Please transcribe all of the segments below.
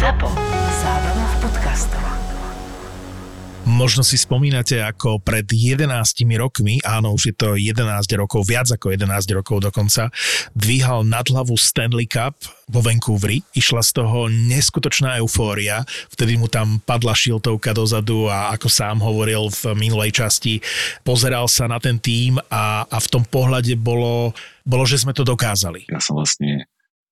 ZAPO. Zábrná v podcastov. Možno si spomínate, ako pred 11 rokmi, áno, už je to 11 rokov, viac ako 11 rokov dokonca, dvíhal nad hlavu Stanley Cup vo Vancouveri. Išla z toho neskutočná eufória. Vtedy mu tam padla šiltovka dozadu a ako sám hovoril v minulej časti, pozeral sa na ten tým a, a v tom pohľade bolo, bolo, že sme to dokázali. Ja som vlastne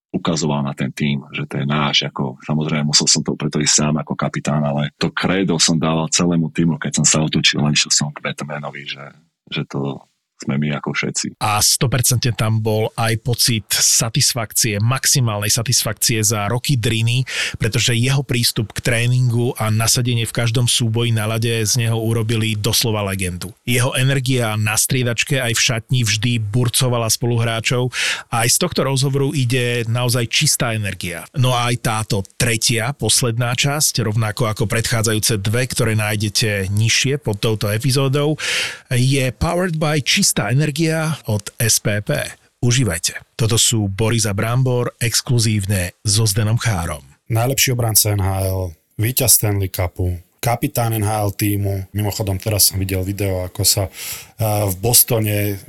ukazoval na ten tým, že to je náš, ako samozrejme musel som to preto ísť sám ako kapitán, ale to kredo som dával celému týmu, keď som sa otočil len išiel som k Batmanovi, že, že to sme my ako všetci. A 100% tam bol aj pocit satisfakcie, maximálnej satisfakcie za roky driny, pretože jeho prístup k tréningu a nasadenie v každom súboji na lade z neho urobili doslova legendu. Jeho energia na striedačke aj v šatni vždy burcovala spoluhráčov a aj z tohto rozhovoru ide naozaj čistá energia. No a aj táto tretia, posledná časť, rovnako ako predchádzajúce dve, ktoré nájdete nižšie pod touto epizódou, je powered by čistá Čistá energia od SPP. Užívajte. Toto sú Boris a Brambor exkluzívne so Zdenom Chárom. Najlepší obranca NHL, víťaz Stanley Cupu, kapitán NHL týmu. Mimochodom, teraz som videl video, ako sa v Bostone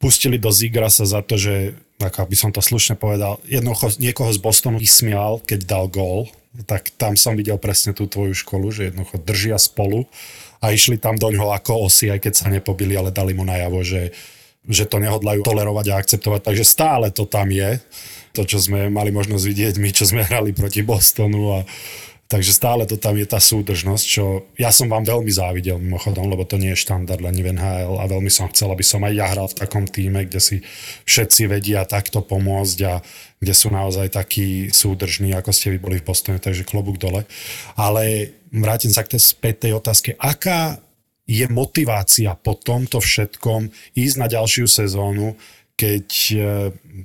pustili do Zigrasa za to, že, ako by som to slušne povedal, jednoducho niekoho z Bostonu vysmial, keď dal gól. Tak tam som videl presne tú tvoju školu, že jednoducho držia spolu a išli tam do ňoho ako osy, aj keď sa nepobili, ale dali mu najavo, že, že to nehodlajú tolerovať a akceptovať. Takže stále to tam je, to, čo sme mali možnosť vidieť my, čo sme hrali proti Bostonu a Takže stále to tam je tá súdržnosť, čo ja som vám veľmi závidel mimochodom, lebo to nie je štandard ani v NHL a veľmi som chcel, aby som aj ja hral v takom týme, kde si všetci vedia takto pomôcť a kde sú naozaj takí súdržní, ako ste vy boli v Bostone, takže klobúk dole. Ale vrátim sa k tej spätej otázke. Aká je motivácia po tomto všetkom ísť na ďalšiu sezónu, keď,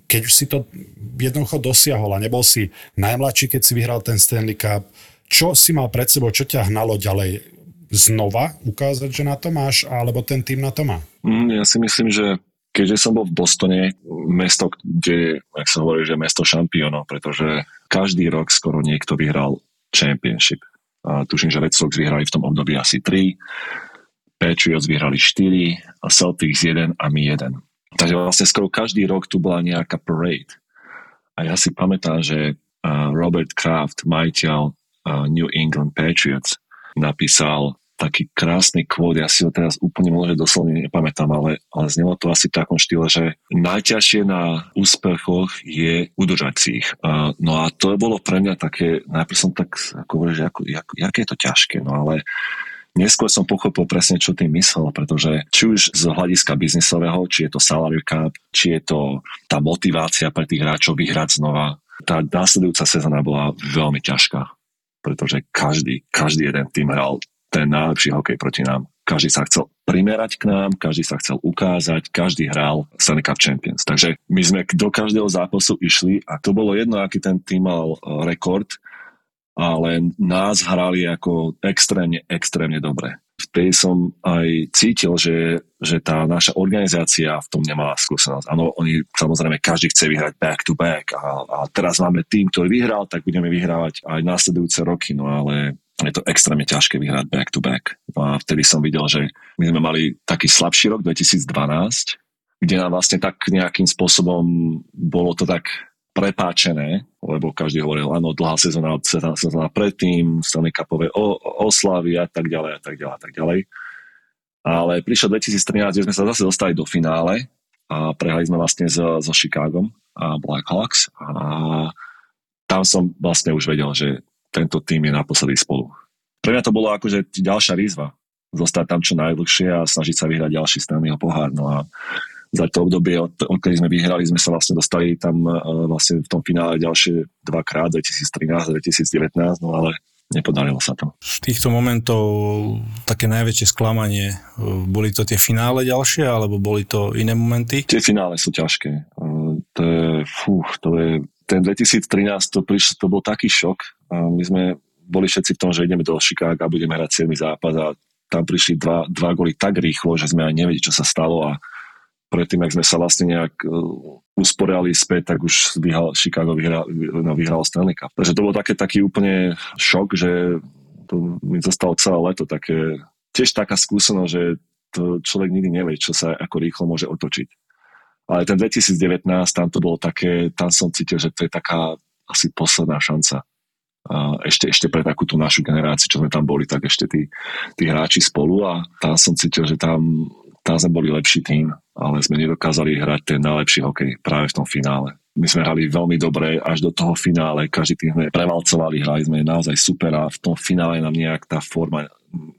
keď už si to jednoducho dosiahol a nebol si najmladší, keď si vyhral ten Stanley Cup, čo si mal pred sebou, čo ťa hnalo ďalej? Znova ukázať, že na to máš, alebo ten tým na to má? Mm, ja si myslím, že keďže som bol v Bostone, mesto, kde, ak sa hovorí, že mesto šampiónov, pretože každý rok skoro niekto vyhral championship. A tuším, že Red Sox vyhrali v tom období asi 3, Patriots vyhrali 4, a Celtics 1 a my 1. Takže vlastne skoro každý rok tu bola nejaká parade. A ja si pamätám, že Robert Kraft, majiteľ New England Patriots napísal taký krásny kvót, ja si ho teraz úplne možno doslovne nepamätám, ale, ale znelo to asi v takom štýle, že najťažšie na úspechoch je udržať si ich. Uh, no a to bolo pre mňa také, najprv som tak ako hovoril, že ako, ako, aké je to ťažké, no ale Neskôr som pochopil presne, čo tým myslel, pretože či už z hľadiska biznisového, či je to salary cap, či je to tá motivácia pre tých hráčov vyhrať znova, tá následujúca sezóna bola veľmi ťažká pretože každý, každý jeden tým hral ten najlepší hokej proti nám. Každý sa chcel primerať k nám, každý sa chcel ukázať, každý hral Stanley Cup Champions. Takže my sme do každého zápasu išli a to bolo jedno, aký ten tým mal e, rekord, ale nás hrali ako extrémne, extrémne dobre. Vtedy som aj cítil, že, že tá naša organizácia v tom nemala skúsenosť. Áno, oni samozrejme každý chce vyhrať back to back a, a teraz máme tým, ktorý vyhral, tak budeme vyhrávať aj následujúce roky, no ale je to extrémne ťažké vyhrať back to back. No a vtedy som videl, že my sme mali taký slabší rok 2012, kde nám vlastne tak nejakým spôsobom bolo to tak prepáčené, lebo každý hovoril, áno, dlhá sezóna, sezóna predtým, Stanley Cupové oslavy a tak ďalej a tak ďalej a tak ďalej. Ale prišiel 2013, kde sme sa zase dostali do finále a prehrali sme vlastne so, so Chicagom a Blackhawks a tam som vlastne už vedel, že tento tým je naposledy spolu. Pre mňa to bolo akože ďalšia výzva. Zostať tam čo najdlhšie a snažiť sa vyhrať ďalší Stanleyho pohár. No a za to obdobie, od, odkedy sme vyhrali, sme sa vlastne dostali tam uh, vlastne v tom finále ďalšie dvakrát, 2013 a 2019, no ale nepodarilo sa to. Z týchto momentov také najväčšie sklamanie, uh, boli to tie finále ďalšie, alebo boli to iné momenty? Tie finále sú ťažké. Uh, to je, fú, to je, ten 2013 to, priš, to bol taký šok. My sme boli všetci v tom, že ideme do Chicago a budeme hrať 7 zápas a tam prišli dva, dva goly tak rýchlo, že sme aj nevedeli, čo sa stalo a predtým, ak sme sa vlastne nejak uh, usporiali späť, tak už vyhral, Chicago vyhral, no, vyhral Stanley Cup. Takže to bol také, taký úplne šok, že to mi zostalo celé leto také, tiež taká skúsenosť, že to človek nikdy nevie, čo sa ako rýchlo môže otočiť. Ale ten 2019, tam to bolo také, tam som cítil, že to je taká asi posledná šanca. Ešte, ešte pre takú tú našu generáciu, čo sme tam boli, tak ešte tí, tí hráči spolu a tam som cítil, že tam, tam sme boli lepší tým, ale sme nedokázali hrať ten najlepší hokej práve v tom finále. My sme hrali veľmi dobre až do toho finále, každý tým sme prevalcovali, hrali sme naozaj super a v tom finále nám nejak tá forma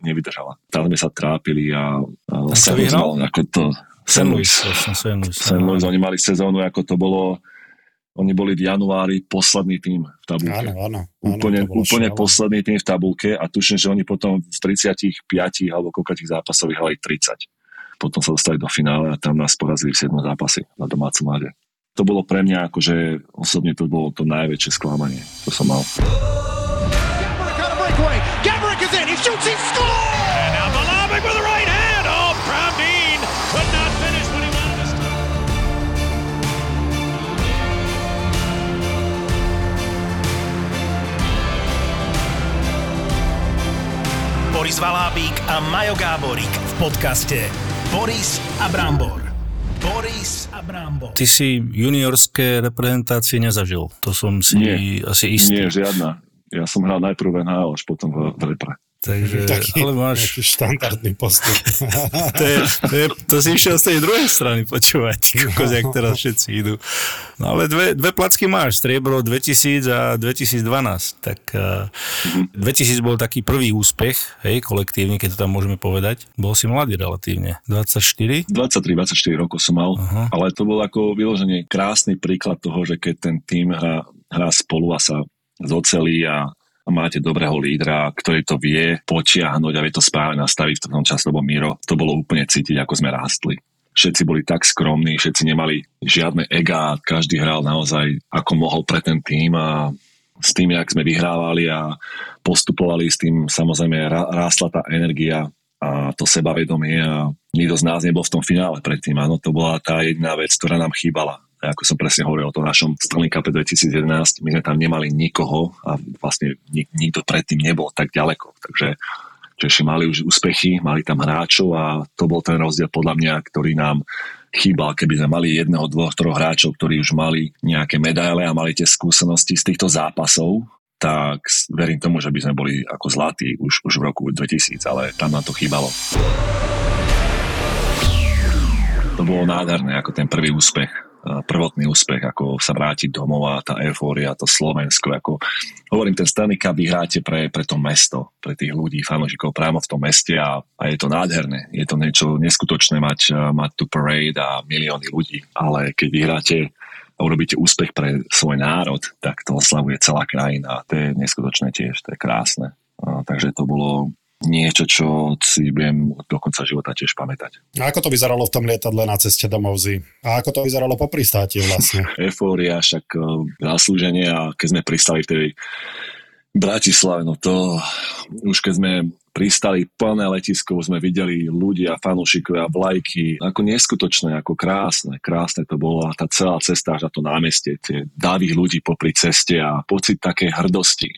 nevydržala. Tam sme sa trápili a, a St. Louis mal ako to... St. Louis, St. Louis. Oni mali sezónu, ako to bolo oni boli v januári posledný tým v tabulke. Áno, áno. Úplne, áno, úplne posledný tým v tabulke a tuším, že oni potom v 35 alebo koľkých zápasov vyhrali 30. Potom sa dostali do finále a tam nás porazili v 7 zápasy na domácom lade. To bolo pre mňa akože osobne to bolo to najväčšie sklamanie, to som mal. Oh. Boris Valábík a Majo Gáborík v podcaste Boris a Brambor. Boris a Brambor. Ty si juniorské reprezentácie nezažil, to som si Nie. asi istý. Nie, žiadna. Ja som hral najprv v NHL, až potom v, v repre. Takže, Taký, ale máš... štandardný postup. To, je, to, je, to si išiel z tej druhej strany počúvať, kokos, jak teraz všetci idú. No ale dve, dve placky máš, striebro 2000 a 2012. Tak uh, 2000 bol taký prvý úspech, hej, kolektívny, keď to tam môžeme povedať. Bol si mladý relatívne, 24? 23-24 rokov som mal, uh-huh. ale to bol ako vyloženie krásny príklad toho, že keď ten tým hrá, hrá spolu a sa zocelí a máte dobrého lídra, ktorý to vie potiahnuť a vie to správne nastaviť v tom čase, lebo Miro, to bolo úplne cítiť, ako sme rástli. Všetci boli tak skromní, všetci nemali žiadne ega, každý hral naozaj ako mohol pre ten tým a s tým, jak sme vyhrávali a postupovali s tým, samozrejme rástla tá energia a to sebavedomie a nikto z nás nebol v tom finále predtým. Áno, to bola tá jediná vec, ktorá nám chýbala ako som presne hovoril o tom našom Stanley Cup 2011, my sme tam nemali nikoho a vlastne nik- nikto predtým nebol tak ďaleko. Takže Češi mali už úspechy, mali tam hráčov a to bol ten rozdiel podľa mňa, ktorý nám chýbal, keby sme mali jedného, dvoch, troch hráčov, ktorí už mali nejaké medaile a mali tie skúsenosti z týchto zápasov, tak verím tomu, že by sme boli ako zlatí už, už v roku 2000, ale tam nám to chýbalo. To bolo nádherné, ako ten prvý úspech prvotný úspech, ako sa vrátiť domov a tá eufória, to Slovensko, ako hovorím, ten Stanley Cup vyhráte pre, pre to mesto, pre tých ľudí, fanúšikov práve v tom meste a, a je to nádherné. Je to niečo neskutočné mať, mať tu parade a milióny ľudí, ale keď vyhráte a urobíte úspech pre svoj národ, tak to oslavuje celá krajina to je neskutočné tiež, to je krásne. A, takže to bolo niečo, čo si budem do konca života tiež pamätať. A ako to vyzeralo v tom lietadle na ceste do Mouzy? A ako to vyzeralo po pristáti vlastne? Eufória, však uh, zaslúženie a keď sme pristali v tej Bratislave, no to už keď sme pristali plné letisko, sme videli ľudia, fanúšikovia, vlajky, ako neskutočné, ako krásne, krásne to bolo a tá celá cesta až na to námestie, tie davy ľudí popri ceste a pocit také hrdosti,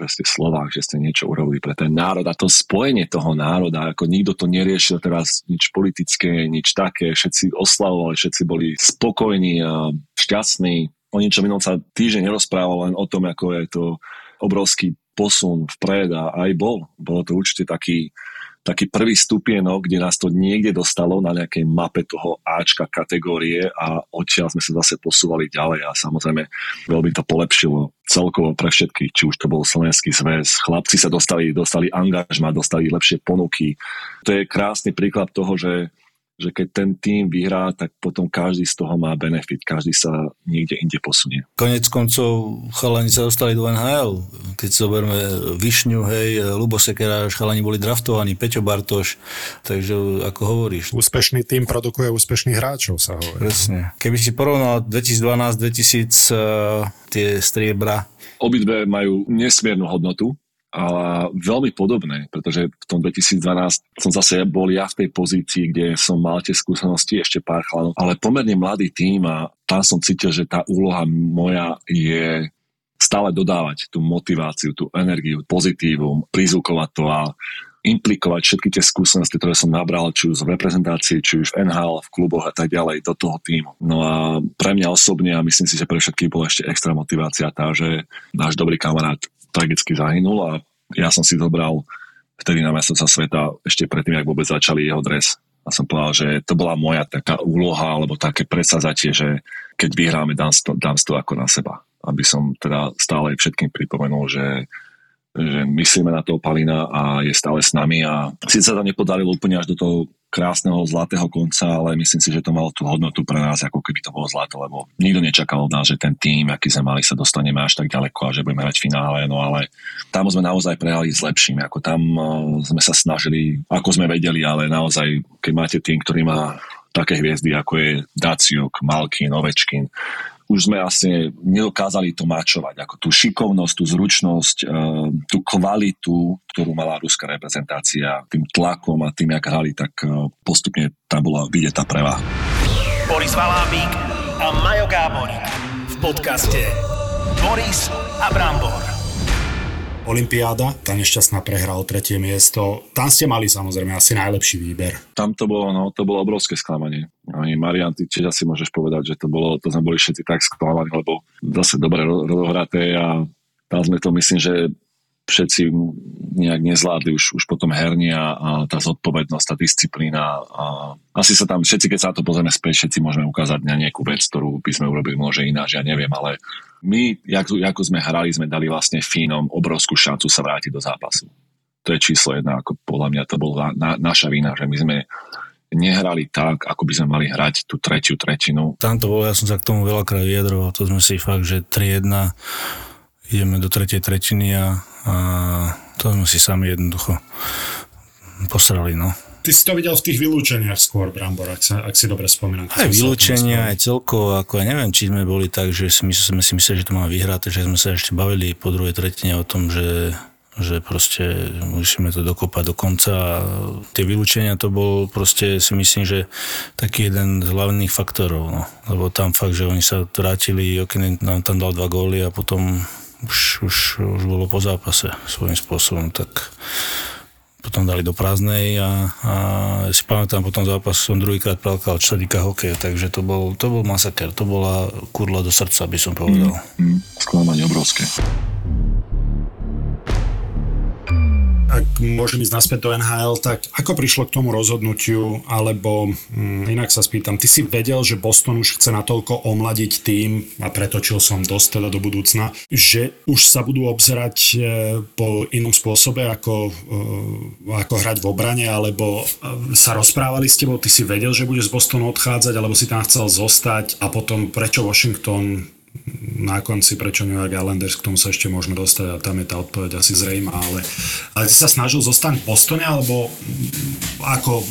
že ste Slovák, že ste niečo urobili pre ten národ a to spojenie toho národa, ako nikto to neriešil teraz nič politické, nič také, všetci oslavovali, všetci boli spokojní a šťastní. O ničom inom sa týždeň nerozprával, len o tom, ako je to obrovský posun vpred a aj bol. Bolo to určite taký, taký prvý stupienok, kde nás to niekde dostalo na nejakej mape toho Ačka kategórie a odtiaľ sme sa zase posúvali ďalej a samozrejme veľmi to polepšilo celkovo pre všetkých, či už to bol Slovenský zväz, chlapci sa dostali, dostali angažma, dostali lepšie ponuky. To je krásny príklad toho, že že keď ten tým vyhrá, tak potom každý z toho má benefit, každý sa niekde inde posunie. Konec koncov chalani sa dostali do NHL. Keď sa zoberme Višňu, hej, Lubo Sekeráš, chalani boli draftovaní, Peťo Bartoš, takže ako hovoríš. Úspešný tým produkuje úspešných hráčov, sa hovorí. Presne. Keby si porovnal 2012-2000 uh, tie striebra. Obidve majú nesmiernu hodnotu, a veľmi podobné, pretože v tom 2012 som zase bol ja v tej pozícii, kde som mal tie skúsenosti, ešte pár chlanov, ale pomerne mladý tým a tam som cítil, že tá úloha moja je stále dodávať tú motiváciu, tú energiu, pozitívum, prizvukovať to a implikovať všetky tie skúsenosti, ktoré som nabral, či už v reprezentácii, či už v NHL, v kluboch a tak ďalej, do toho týmu. No a pre mňa osobne, a myslím si, že pre všetkých bola ešte extra motivácia tá, že náš dobrý kamarát tragicky zahynul a ja som si zobral vtedy na mestovca sveta ešte predtým, ak vôbec začali jeho dres. A som povedal, že to bola moja taká úloha alebo také predsazatie, že keď vyhráme, dám dám to ako na seba. Aby som teda stále všetkým pripomenul, že že myslíme na toho Palina a je stále s nami a síce sa to nepodarilo úplne až do toho krásneho zlatého konca, ale myslím si, že to malo tú hodnotu pre nás, ako keby to bolo zlato, lebo nikto nečakal od nás, že ten tým, aký sme mali, sa dostaneme až tak ďaleko a že budeme hrať finále, no ale tam sme naozaj prehrali s lepším, ako tam uh, sme sa snažili, ako sme vedeli, ale naozaj, keď máte tým, ktorý má také hviezdy, ako je Daciuk, Malkin, Ovečkin, už sme asi nedokázali to mačovať, ako tú šikovnosť, tú zručnosť, eh, tú kvalitu, ktorú mala ruská reprezentácia, tým tlakom a tým, jak hrali, tak eh, postupne tam bola vidieť tá prevaha. Boris Valábík a Majo Gáborík v podcaste Boris a Brambor. Olympiáda, tá nešťastná prehra o tretie miesto. Tam ste mali samozrejme asi najlepší výber. Tam to bolo, no, to bolo obrovské sklamanie. Ani Marian, ty tiež asi môžeš povedať, že to bolo, to sme boli všetci tak sklamaní, lebo zase dobre rodohraté a tam sme to myslím, že všetci nejak nezvládli už, už potom hernia a tá zodpovednosť, tá disciplína. A asi sa tam, všetci, keď sa na to pozrieme späť, všetci môžeme ukázať na nejakú vec, ktorú by sme urobili možno ináč, ja neviem, ale my, ako, ako sme hrali, sme dali vlastne Fínom obrovskú šancu sa vrátiť do zápasu. To je číslo jedna, ako podľa mňa to bola na, naša vina, že my sme nehrali tak, ako by sme mali hrať tú tretiu tretinu. Tam to bolo, ja som sa k tomu veľakrát vyjadroval, to sme si fakt, že 3-1 ideme do tretej tretiny a, a to sme si sami jednoducho posrali, no. Ty si to videl v tých vylúčeniach skôr, Brambor, ak, sa, ak si dobre spomínam. Aj vylúčenia, aj celkovo, ako ja neviem, či sme boli tak, že sme, sme si mysleli, že to máme vyhrať, že sme sa ešte bavili po druhej tretine o tom, že že proste musíme to dokopať do konca a tie vylúčenia to bol proste si myslím, že taký jeden z hlavných faktorov, no. lebo tam fakt, že oni sa vrátili, Okinen nám tam dal dva góly a potom už, už, už bolo po zápase svojím spôsobom, tak potom dali do prázdnej a, a si pamätám, potom zápas som druhýkrát prelkal, čo sa týka hokeja, takže to bol, to bol masaker, to bola kurla do srdca, by som povedal. Mm, mm, sklamanie obrovské ak môžem ísť naspäť do NHL, tak ako prišlo k tomu rozhodnutiu, alebo hm, inak sa spýtam, ty si vedel, že Boston už chce natoľko omladiť tým, a pretočil som dosť teda do budúcna, že už sa budú obzerať e, po inom spôsobe, ako, e, ako hrať v obrane, alebo e, sa rozprávali s tebou, ty si vedel, že budeš z Bostonu odchádzať, alebo si tam chcel zostať a potom prečo Washington na konci, prečo New York Islanders, k tomu sa ešte môžeme dostať a tam je tá odpoveď asi zrejma, ale, ale ty sa snažil zostať v Bostone, alebo ako,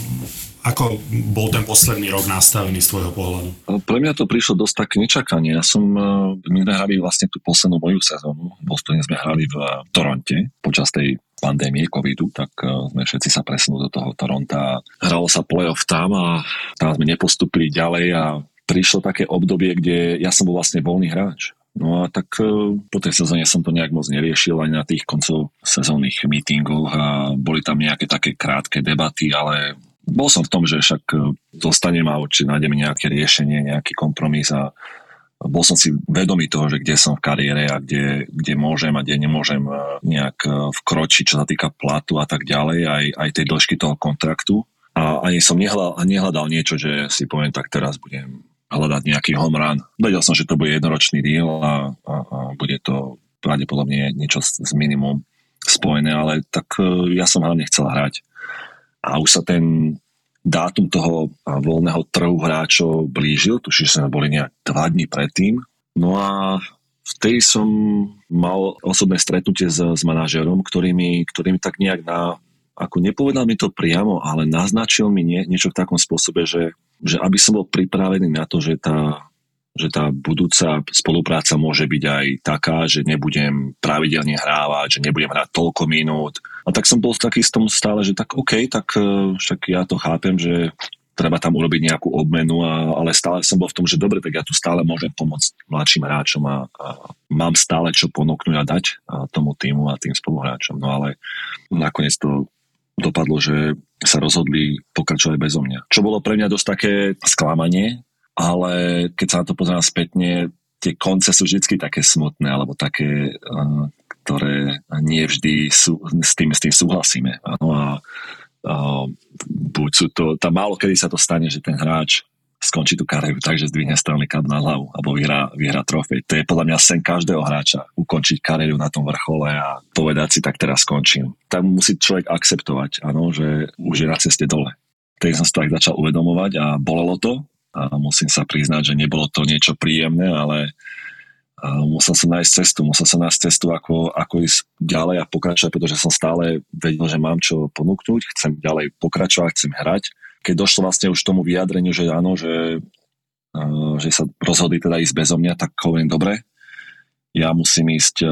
ako bol ten posledný rok nastavený z tvojho pohľadu? Pre mňa to prišlo dosť tak nečakanie. Ja som, e, my sme hrali vlastne tú poslednú moju sezónu. V Bostone sme hrali v Toronte počas tej pandémie covidu, tak e, sme všetci sa presunuli do toho Toronta. Hralo sa playoff tam a tam sme nepostupili ďalej a prišlo také obdobie, kde ja som bol vlastne voľný hráč. No a tak e, po tej sezóne som to nejak moc neriešil aj na tých koncov sezónnych meetingoch a boli tam nejaké také krátke debaty, ale bol som v tom, že však e, zostanem a určite nájdeme nejaké riešenie, nejaký kompromis a bol som si vedomý toho, že kde som v kariére a kde, kde môžem a kde nemôžem e, nejak vkročiť, čo sa týka platu a tak ďalej, aj, aj tej dĺžky toho kontraktu. A ani som nehľadal, nehľadal niečo, že si poviem, tak teraz budem hľadať nejaký home run. Vedel som, že to bude jednoročný deal a, a, a bude to pravdepodobne niečo s, s minimum spojené, ale tak e, ja som hlavne chcel hrať. A už sa ten dátum toho voľného trhu hráčov blížil, tuším, že sme boli nejak dva dní predtým. No a vtedy som mal osobné stretnutie s, s manažerom, ktorý mi, ktorý mi tak nejak na, ako nepovedal mi to priamo, ale naznačil mi nie, niečo v takom spôsobe, že že aby som bol pripravený na to, že, tá, že tá budúca spolupráca môže byť aj taká, že nebudem pravidelne hrávať, že nebudem hrať toľko minút. A tak som bol v taký tom stále, že tak OK, tak e, však ja to chápem, že treba tam urobiť nejakú obmenu, a, ale stále som bol v tom, že dobre, tak ja tu stále môžem pomôcť mladším hráčom a, a mám stále čo ponúknuť a dať a tomu týmu a tým spoluhráčom. No ale nakoniec to dopadlo, že sa rozhodli pokračovať bezo mňa. Čo bolo pre mňa dosť také sklamanie, ale keď sa na to pozerám spätne, tie konce sú vždy také smutné, alebo také, eh, ktoré nie vždy sú, s, tým, s tým súhlasíme. Ano, a, a buď sú to, tam málo kedy sa to stane, že ten hráč skončí tú kariéru tak, že zdvihne Stanley Cup na hlavu alebo vyhrá, vyhrá trofej. To je podľa mňa sen každého hráča, ukončiť kariéru na tom vrchole a povedať si, tak teraz skončím. Tam musí človek akceptovať, áno, že už je na ceste dole. Tedy som to tak začal uvedomovať a bolelo to, a musím sa priznať, že nebolo to niečo príjemné, ale musel som nájsť cestu, musel som nájsť cestu, ako, ako ísť ďalej a pokračovať, pretože som stále vedel, že mám čo ponúknuť, chcem ďalej pokračovať, chcem hrať. Keď došlo vlastne už tomu vyjadreniu, že áno, že, že sa rozhodli teda ísť bezo mňa, tak hovorím, dobre, ja musím ísť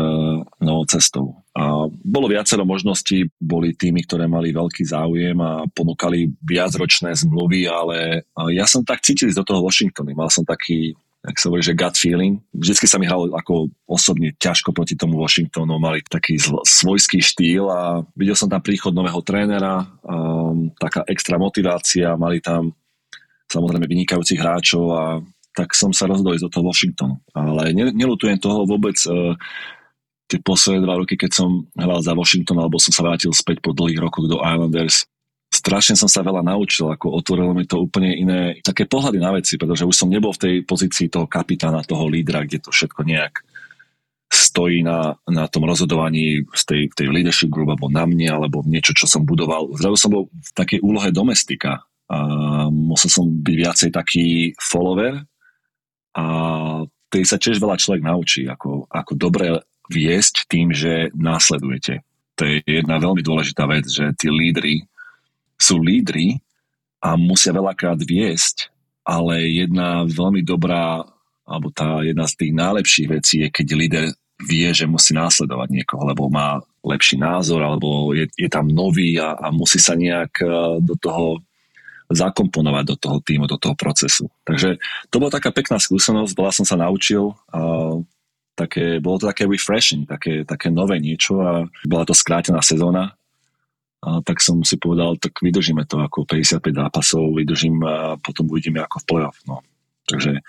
novou cestou. A bolo viacero možností, boli tými, ktoré mali veľký záujem a ponúkali viacročné zmluvy, ale ja som tak cítil do toho Washingtonu. Mal som taký, jak sa hovorí, že gut feeling. Vždycky sa mi hralo ako osobne ťažko proti tomu Washingtonu, mali taký svojský štýl a videl som tam príchod nového trénera, um, taká extra motivácia, mali tam samozrejme vynikajúcich hráčov a tak som sa rozhodol ísť do toho Washingtonu. Ale nelutujem toho vôbec, uh, tie posledné dva roky, keď som hral za Washington alebo som sa vrátil späť po dlhých rokoch do Islanders, strašne som sa veľa naučil, ako otvorilo mi to úplne iné také pohľady na veci, pretože už som nebol v tej pozícii toho kapitána, toho lídra, kde to všetko nejak stojí na, na tom rozhodovaní z tej, tej leadership group alebo na mne, alebo niečo, čo som budoval. Zrazu som bol v takej úlohe domestika a musel som byť viacej taký follower a tej sa tiež veľa človek naučí, ako, ako dobre viesť tým, že následujete. To je jedna veľmi dôležitá vec, že tí lídry sú lídry a musia veľakrát viesť, ale jedna veľmi dobrá, alebo tá jedna z tých najlepších vecí je, keď líder vie, že musí následovať niekoho, lebo má lepší názor, alebo je, je tam nový a, a musí sa nejak e, do toho zakomponovať do toho týmu, do toho procesu. Takže to bola taká pekná skúsenosť, veľa som sa naučil a také, bolo to také refreshing, také, také nové niečo a bola to skrátená sezóna. A tak som si povedal, tak vydržíme to ako 55 zápasov, vydržím a potom uvidíme ako v play-off. No. Takže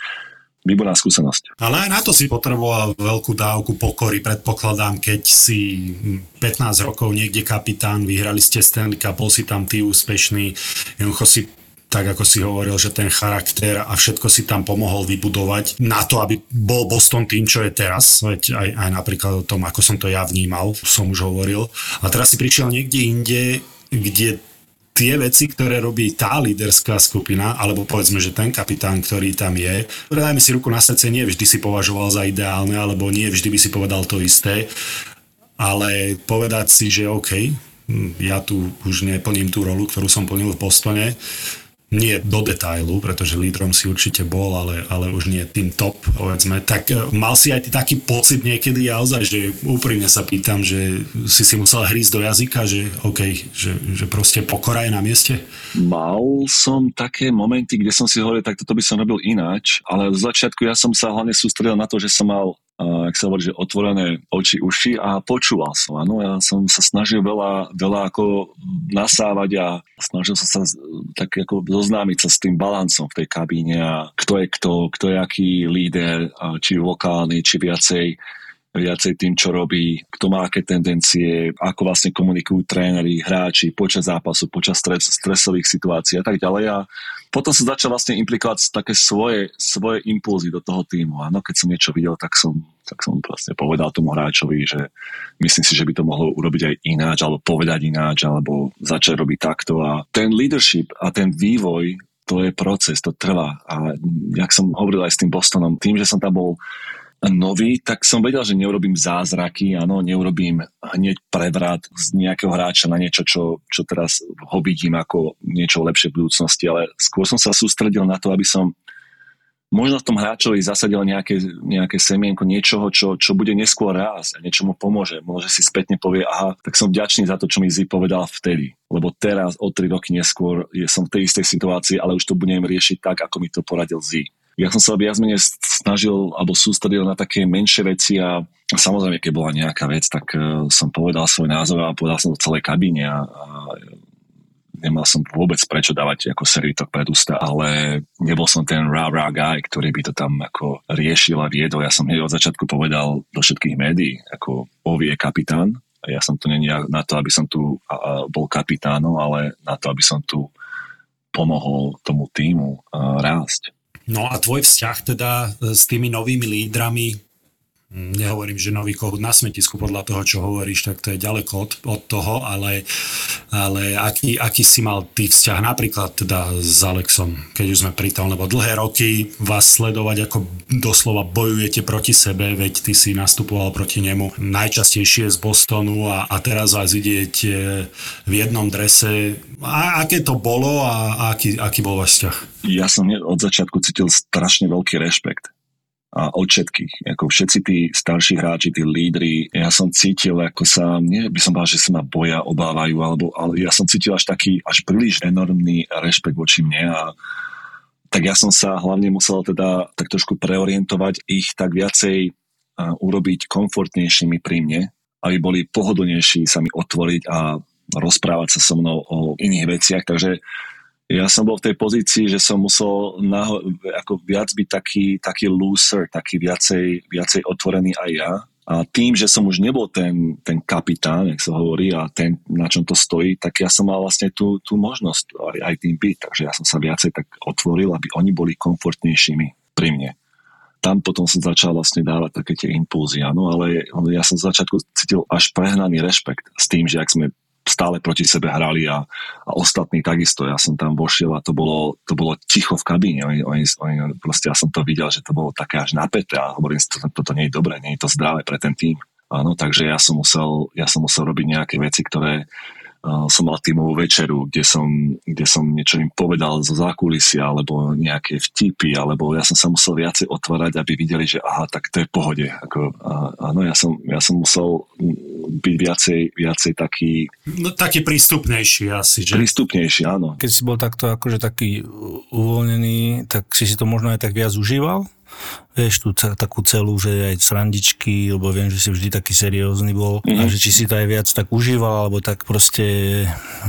výborná skúsenosť. Ale aj na to si potreboval veľkú dávku pokory, predpokladám, keď si 15 rokov niekde kapitán, vyhrali ste Stanley Cup, bol si tam ty úspešný, jednoducho si tak ako si hovoril, že ten charakter a všetko si tam pomohol vybudovať na to, aby bol Boston tým, čo je teraz. Veď aj, aj napríklad o tom, ako som to ja vnímal, som už hovoril. A teraz si prišiel niekde inde, kde tie veci, ktoré robí tá líderská skupina, alebo povedzme, že ten kapitán, ktorý tam je, dajme si ruku na srdce, nie vždy si považoval za ideálne, alebo nie vždy by si povedal to isté, ale povedať si, že OK, hm, ja tu už neplním tú rolu, ktorú som plnil v Bostone, nie do detailu, pretože lídrom si určite bol, ale, ale už nie tým top, povedzme. Tak e, mal si aj ty taký pocit niekedy, ja ozaj, že úprimne sa pýtam, že si si musel hrísť do jazyka, že OK, že, že proste pokora je na mieste? Mal som také momenty, kde som si hovoril, tak toto by som robil ináč, ale v začiatku ja som sa hlavne sústredil na to, že som mal ak sa hovorí, že otvorené oči, uši a počúval som. Áno, ja som sa snažil veľa, veľa ako nasávať a snažil som sa tak ako zoznámiť sa s tým balancom v tej kabíne a kto je kto, kto je aký líder, či lokálny, či viacej viacej tým, čo robí, kto má aké tendencie, ako vlastne komunikujú tréneri, hráči počas zápasu, počas stres, stresových situácií a tak ďalej. A potom som začal vlastne implikovať také svoje, svoje impulzy do toho týmu. A no, keď som niečo videl, tak som, tak som vlastne povedal tomu hráčovi, že myslím si, že by to mohlo urobiť aj ináč, alebo povedať ináč, alebo začať robiť takto. A ten leadership a ten vývoj to je proces, to trvá. A jak som hovoril aj s tým Bostonom, tým, že som tam bol nový, tak som vedel, že neurobím zázraky, áno, neurobím hneď prevrat z nejakého hráča na niečo, čo, čo teraz ho vidím ako niečo lepšie v budúcnosti, ale skôr som sa sústredil na to, aby som možno v tom hráčovi zasadil nejaké, nejaké semienko niečoho, čo, čo bude neskôr rásť a niečo mu pomôže. Možno si spätne povie, aha, tak som vďačný za to, čo mi Zi povedal vtedy. Lebo teraz, o tri roky neskôr, je som v tej istej situácii, ale už to budem riešiť tak, ako mi to poradil Zi. Ja som sa viac menej snažil alebo sústredil na také menšie veci a samozrejme, keď bola nejaká vec, tak uh, som povedal svoj názor a povedal som to celej kabíne a, a nemal som vôbec prečo dávať ako servitok pred ústa, ale nebol som ten rah rah guy, ktorý by to tam ako riešil a viedol. Ja som hneď od začiatku povedal do všetkých médií, ako Ovi je kapitán. Ja som tu není na to, aby som tu bol kapitánom, ale na to, aby som tu pomohol tomu týmu rásť. No a tvoj vzťah teda s tými novými lídrami, nehovorím, že nový kohút na smetisku podľa toho, čo hovoríš, tak to je ďaleko od, od toho, ale, ale aký, aký si mal ty vzťah napríklad teda s Alexom, keď už sme pri tom, lebo dlhé roky vás sledovať, ako doslova bojujete proti sebe, veď ty si nastupoval proti nemu najčastejšie z Bostonu a, a teraz vás vidieť v jednom drese. A aké to bolo a, a aký, aký bol váš vzťah? Ja som od začiatku cítil strašne veľký rešpekt a od všetkých. Ako všetci tí starší hráči, tí lídry, ja som cítil, ako sa, nie by som povedal, že sa ma boja, obávajú, alebo, ale ja som cítil až taký, až príliš enormný rešpekt voči mne a tak ja som sa hlavne musel teda tak trošku preorientovať ich tak viacej urobiť komfortnejšími pri mne, aby boli pohodlnejší sa mi otvoriť a rozprávať sa so mnou o iných veciach. Takže ja som bol v tej pozícii, že som musel naho- ako viac byť taký, taký loser, taký viacej, viacej otvorený aj ja. A tým, že som už nebol ten, ten kapitán, jak sa hovorí, a ten, na čom to stojí, tak ja som mal vlastne tú, tú možnosť aj, aj tým byť. Takže ja som sa viacej tak otvoril, aby oni boli komfortnejšími pri mne. Tam potom som začal vlastne dávať také tie impulzy, áno, ale ja som z začiatku cítil až prehnaný rešpekt s tým, že ak sme stále proti sebe hrali a, a ostatní takisto. Ja som tam vošiel a to bolo, to bolo ticho v kabíne. Oni, oni, oni, proste ja som to videl, že to bolo také až napäté a hovorím si, toto to nie je dobré, nie je to zdravé pre ten tým. Áno, takže ja som musel, ja som musel robiť nejaké veci, ktoré, som mal tímovú večeru, kde som, kde som niečo im povedal zo zákulisia, alebo nejaké vtipy, alebo ja som sa musel viacej otvárať, aby videli, že aha, tak to je v pohode. Ako, áno, ja som, ja som musel byť viacej, viacej taký... No taký prístupnejší asi, že? Prístupnejší, áno. Keď si bol takto akože taký uvoľnený, tak si si to možno aj tak viac užíval? Vieš, tú takú celú, že aj srandičky, lebo viem, že si vždy taký seriózny bol mm-hmm. a že či si to aj viac tak užíval, alebo tak proste,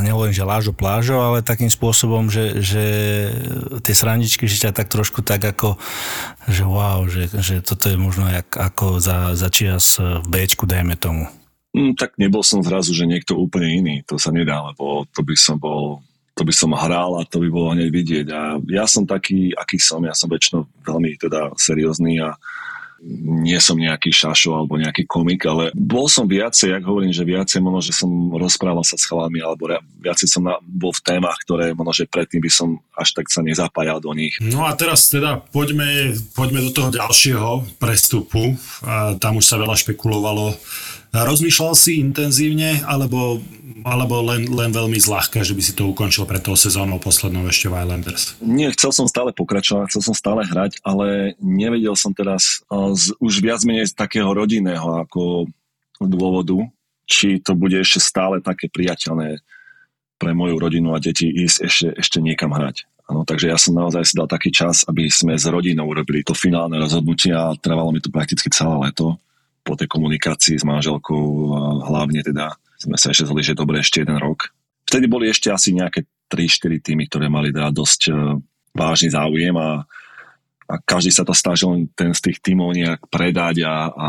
nehovorím, že lážo plážo, ale takým spôsobom, že, že tie srandičky, že ťa tak trošku tak ako, že wow, že, že toto je možno jak, ako za, za čias v Bčku, dajme tomu. Mm, tak nebol som zrazu, že niekto úplne iný. To sa nedá, lebo to by som bol to by som hral a to by bolo hneď vidieť. A ja som taký, aký som, ja som väčšinou veľmi teda seriózny a nie som nejaký šašo alebo nejaký komik, ale bol som viacej, jak hovorím, že viacej možno, že som rozprával sa s chalami alebo viacej som na, bol v témach, ktoré možno, že predtým by som až tak sa nezapájal do nich. No a teraz teda poďme, poďme do toho ďalšieho prestupu. A tam už sa veľa špekulovalo Rozmýšľal si intenzívne, alebo, alebo len, len veľmi zľahka, že by si to ukončil pred tou sezónou poslednou ešte v Islanders? Nie, chcel som stále pokračovať, chcel som stále hrať, ale nevedel som teraz z, už viac menej z takého rodinného ako dôvodu, či to bude ešte stále také priateľné pre moju rodinu a deti ísť ešte, ešte niekam hrať. Ano, takže ja som naozaj si dal taký čas, aby sme s rodinou urobili to finálne rozhodnutie a trvalo mi to prakticky celé leto po tej komunikácii s manželkou hlavne teda sme sa ešte zhodli, že dobre ešte jeden rok. Vtedy boli ešte asi nejaké 3-4 týmy, ktoré mali teda dosť e, vážny záujem a, a každý sa to snažil ten z tých tímov nejak predať a, a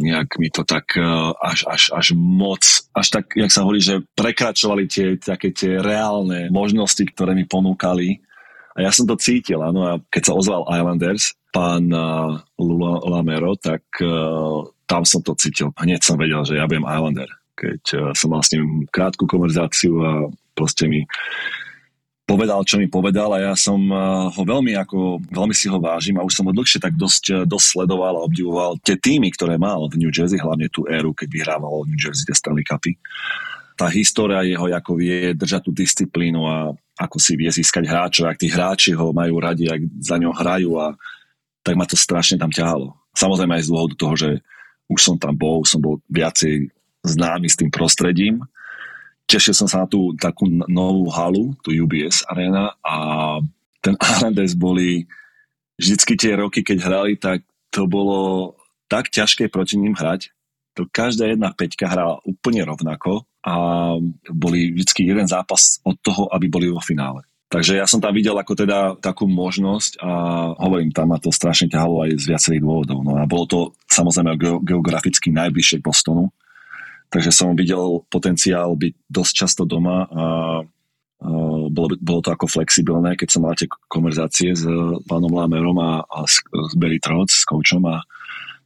nejak mi to tak e, až, až, až moc, až tak, jak sa hovorí, že prekračovali tie, také tie reálne možnosti, ktoré mi ponúkali. A ja som to cítil, áno, a keď sa ozval Islanders, pán uh, Lamero, tak uh, tam som to cítil. Hneď som vedel, že ja budem Islander. Keď uh, som mal s ním krátku konverzáciu a proste mi povedal, čo mi povedal a ja som uh, ho veľmi ako, veľmi si ho vážim a už som ho dlhšie tak dosť, uh, dosť sledoval a obdivoval tie týmy, ktoré mal v New Jersey, hlavne tú éru, keď vyhrával New Jersey tie Stanley Cupy. Tá história jeho, ako vie držať tú disciplínu a ako si vie získať hráčov, ak tí hráči ho majú radi, ak za ňo hrajú a tak ma to strašne tam ťahalo. Samozrejme aj z dôvodu toho, že už som tam bol, som bol viacej známy s tým prostredím. Tešil som sa na tú takú novú halu, tú UBS arena a ten Islanders boli vždycky tie roky, keď hrali, tak to bolo tak ťažké proti ním hrať. To každá jedna peťka hrala úplne rovnako a boli vždycky jeden zápas od toho, aby boli vo finále. Takže ja som tam videl ako teda takú možnosť a hovorím, tam ma to strašne ťahalo aj z viacerých dôvodov. No a bolo to samozrejme geograficky najbližšie Bostonu, takže som videl potenciál byť dosť často doma a bolo, bolo to ako flexibilné, keď som mal tie konverzácie s pánom Lámerom a, a s, s Barry Trotz, s koučom a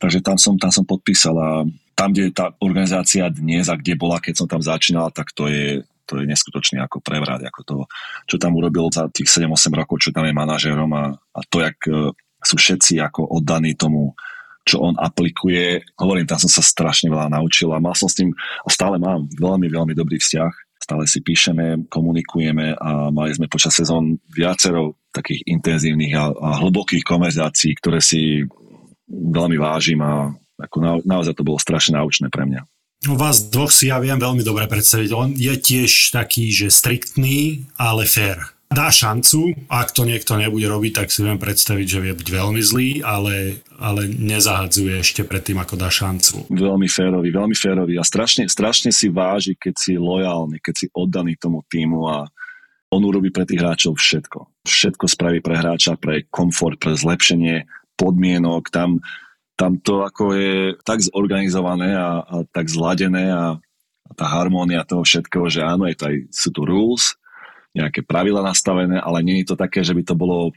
takže tam som, tam som podpísal a tam, kde je tá organizácia dnes a kde bola, keď som tam začínal, tak to je, to je neskutočný ako prevrat, ako to, čo tam urobil za tých 7-8 rokov, čo tam je manažérom a, a to, jak e, sú všetci ako oddaní tomu, čo on aplikuje. Hovorím, tam som sa strašne veľa naučil a mal som s tým, a stále mám veľmi, veľmi dobrý vzťah. Stále si píšeme, komunikujeme a mali sme počas sezón viacero takých intenzívnych a, a hlbokých konverzácií, ktoré si veľmi vážim a ako na, naozaj to bolo strašne náučné pre mňa. Vás dvoch si ja viem veľmi dobre predstaviť. On je tiež taký, že striktný, ale fair. Dá šancu, ak to niekto nebude robiť, tak si viem predstaviť, že vie byť veľmi zlý, ale, ale nezahadzuje ešte predtým, ako dá šancu. Veľmi férový, veľmi férový a strašne, strašne si váži, keď si lojálny, keď si oddaný tomu týmu a on urobí pre tých hráčov všetko. Všetko spraví pre hráča, pre komfort, pre zlepšenie podmienok. Tam tam to ako je tak zorganizované a, a tak zladené a, a tá harmónia toho všetkého, že áno, je to aj, sú tu rules, nejaké pravidla nastavené, ale nie je to také, že by to bolo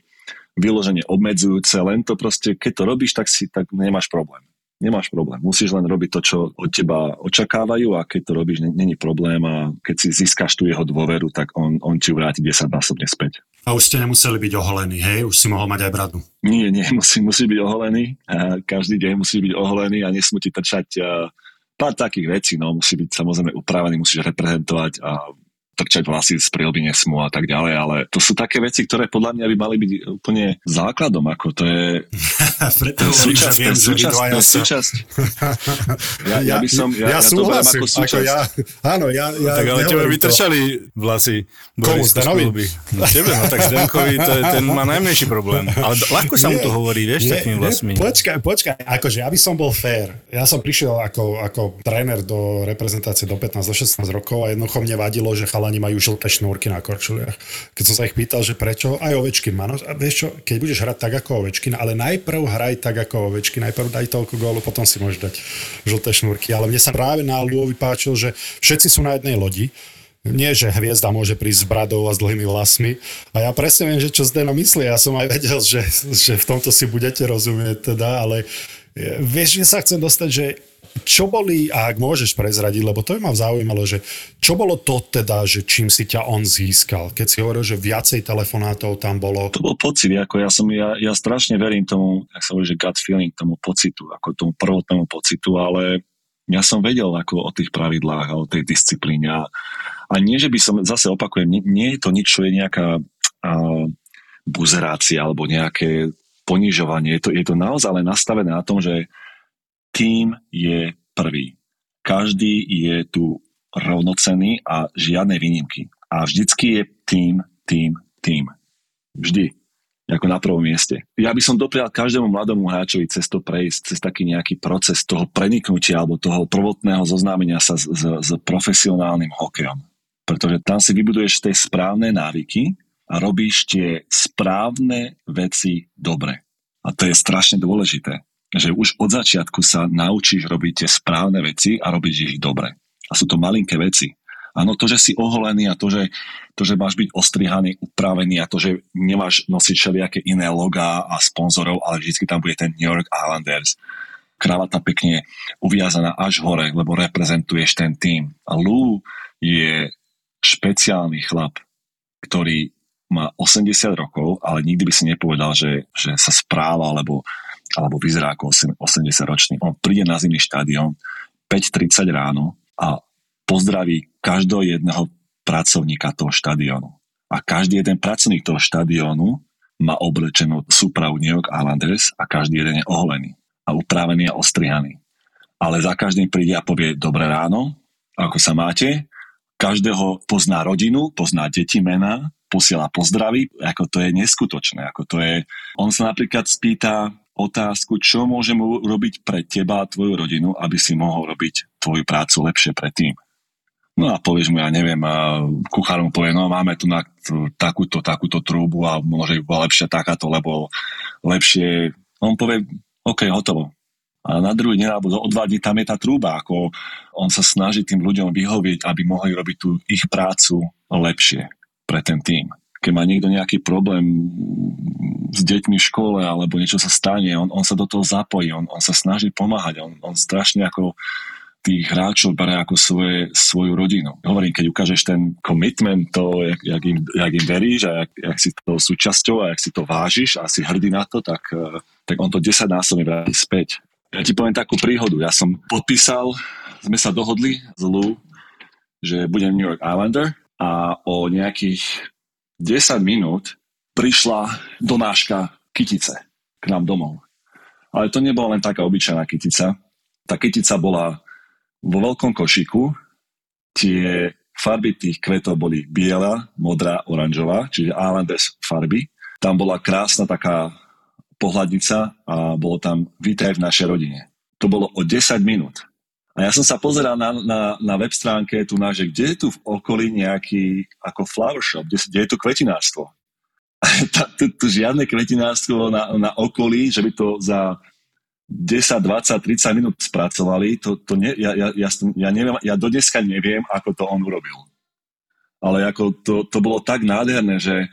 vyloženie obmedzujúce, len to proste, keď to robíš, tak si tak nemáš problém nemáš problém. Musíš len robiť to, čo od teba očakávajú a keď to robíš, není problém a keď si získaš tú jeho dôveru, tak on, on ti vráti 10 násobne späť. A už ste nemuseli byť oholení, hej? Už si mohol mať aj bradu. Nie, nie, musí, musí byť oholený. Každý deň musí byť oholený a nesmú ti trčať pár takých vecí, no musí byť samozrejme upravený, musíš reprezentovať a trčať vlasy z prilby nesmú a tak ďalej, ale to sú také veci, ktoré podľa mňa by mali byť úplne základom, ako to je, Preto to súčasť, viem, to súčasť, to súčasť. Ja, ja, by som, ja, ja, ja súhlasím, to ako, ako ja, áno, ja, ja Tak ale tebe vytrčali vlasy. Komu, Zdenovi? No tebe, no tak Zdenkovi, to je, ten má najmenší problém. Ale ľahko sa mu to hovorí, vieš, nie, takými vlasmi. Nie, počkaj, počkaj, akože ja by som bol fér. Ja som prišiel ako, ako tréner do reprezentácie do 15 do 16 rokov a jednoducho mne vadilo, že chala chalani majú žlté šnúrky na korčuliach. Keď som sa ich pýtal, že prečo, aj Ovečkin má. No, vieš čo, keď budeš hrať tak ako Ovečkin, ale najprv hraj tak ako Ovečkin, najprv daj toľko gólu, potom si môžeš dať žlté šnúrky. Ale mne sa práve na Lvovi páčil, že všetci sú na jednej lodi, nie, že hviezda môže prísť s bradou a s dlhými vlasmi. A ja presne viem, že čo Zdeno myslí. Ja som aj vedel, že, že v tomto si budete rozumieť teda, ale vieš, že sa chcem dostať, že čo boli, a ak môžeš prezradiť, lebo to by ma zaujímalo, že čo bolo to teda, že čím si ťa on získal? Keď si hovoril, že viacej telefonátov tam bolo. To bol pocit, ako ja som, ja, ja strašne verím tomu, ak sa hovorí, že gut feeling, tomu pocitu, ako tomu prvotnému pocitu, ale ja som vedel ako o tých pravidlách a o tej disciplíne a, a nie, že by som, zase opakujem, nie, nie je to nič, čo je nejaká a, buzerácia alebo nejaké ponižovanie. Je to, je to naozaj len nastavené na tom, že tým je prvý. Každý je tu rovnocený a žiadne výnimky. A vždycky je tým, tým, tým. Vždy. Ako na prvom mieste. Ja by som doprial každému mladému hráčovi cez to prejsť, cez taký nejaký proces toho preniknutia alebo toho prvotného zoznámenia sa s, s, s profesionálnym hokejom. Pretože tam si vybuduješ tie správne návyky a robíš tie správne veci dobre. A to je strašne dôležité že už od začiatku sa naučíš robiť tie správne veci a robiť ich dobre. A sú to malinké veci. Áno, to, že si oholený a to že, to, že máš byť ostrihaný, upravený a to, že nemáš nosiť všelijaké iné logá a sponzorov, ale vždy tam bude ten New York Islanders. Kravata pekne uviazaná až hore, lebo reprezentuješ ten tým. A Lou je špeciálny chlap, ktorý má 80 rokov, ale nikdy by si nepovedal, že, že sa správa, alebo alebo vyzerá ako 80 ročný. On príde na zimný štadión 5.30 ráno a pozdraví každého jedného pracovníka toho štadiónu. A každý jeden pracovník toho štadiónu má oblečenú súpravu New York Islanders a každý jeden je oholený a upravený a ostrihaný. Ale za každým príde a povie dobré ráno, ako sa máte, každého pozná rodinu, pozná deti, mená, posiela pozdraví, ako to je neskutočné, ako to je... On sa napríklad spýta otázku, čo môžem urobiť pre teba a tvoju rodinu, aby si mohol robiť tvoju prácu lepšie predtým. No a povieš mu, ja neviem, a kuchár mu povie, no máme tu na takúto, takúto trúbu a môže byť lepšia takáto, lebo lepšie, on povie, OK, hotovo. A na druhý deň alebo o dva dní tam je tá trúba, ako on sa snaží tým ľuďom vyhovieť, aby mohli robiť tú ich prácu lepšie pre ten tým. Keď má niekto nejaký problém s deťmi v škole alebo niečo sa stane, on, on sa do toho zapojí, on, on sa snaží pomáhať, on, on strašne ako tých hráčov bere ako svoje, svoju rodinu. Hovorím, keď ukážeš ten commitment, to, jak, jak, im, jak im veríš a jak, jak si to súčasťou a jak si to vážiš a si hrdý na to, tak, eh, tak on to 10 násobne vráti späť. Ja ti poviem takú príhodu. Ja som podpísal, sme sa dohodli z Lou, že budem New York Islander a o nejakých 10 minút prišla donáška kytice k nám domov. Ale to nebola len taká obyčajná kytica. Tá kytica bola vo veľkom košiku tie farby tých kvetov boli biela, modrá, oranžová, čiže Islanders farby. Tam bola krásna taká pohľadnica a bolo tam Vítaj v našej rodine. To bolo o 10 minút. A ja som sa pozeral na, na, na web stránke tu na, že kde je tu v okolí nejaký ako flower shop, kde, kde je tu kvetinárstvo. tu, tu žiadne kvetinárstvo na, na okolí, že by to za 10, 20, 30 minút spracovali, to, to ne, ja, ja, ja, ja, neviem, ja do neviem, ako to on urobil. Ale ako to, to bolo tak nádherné, že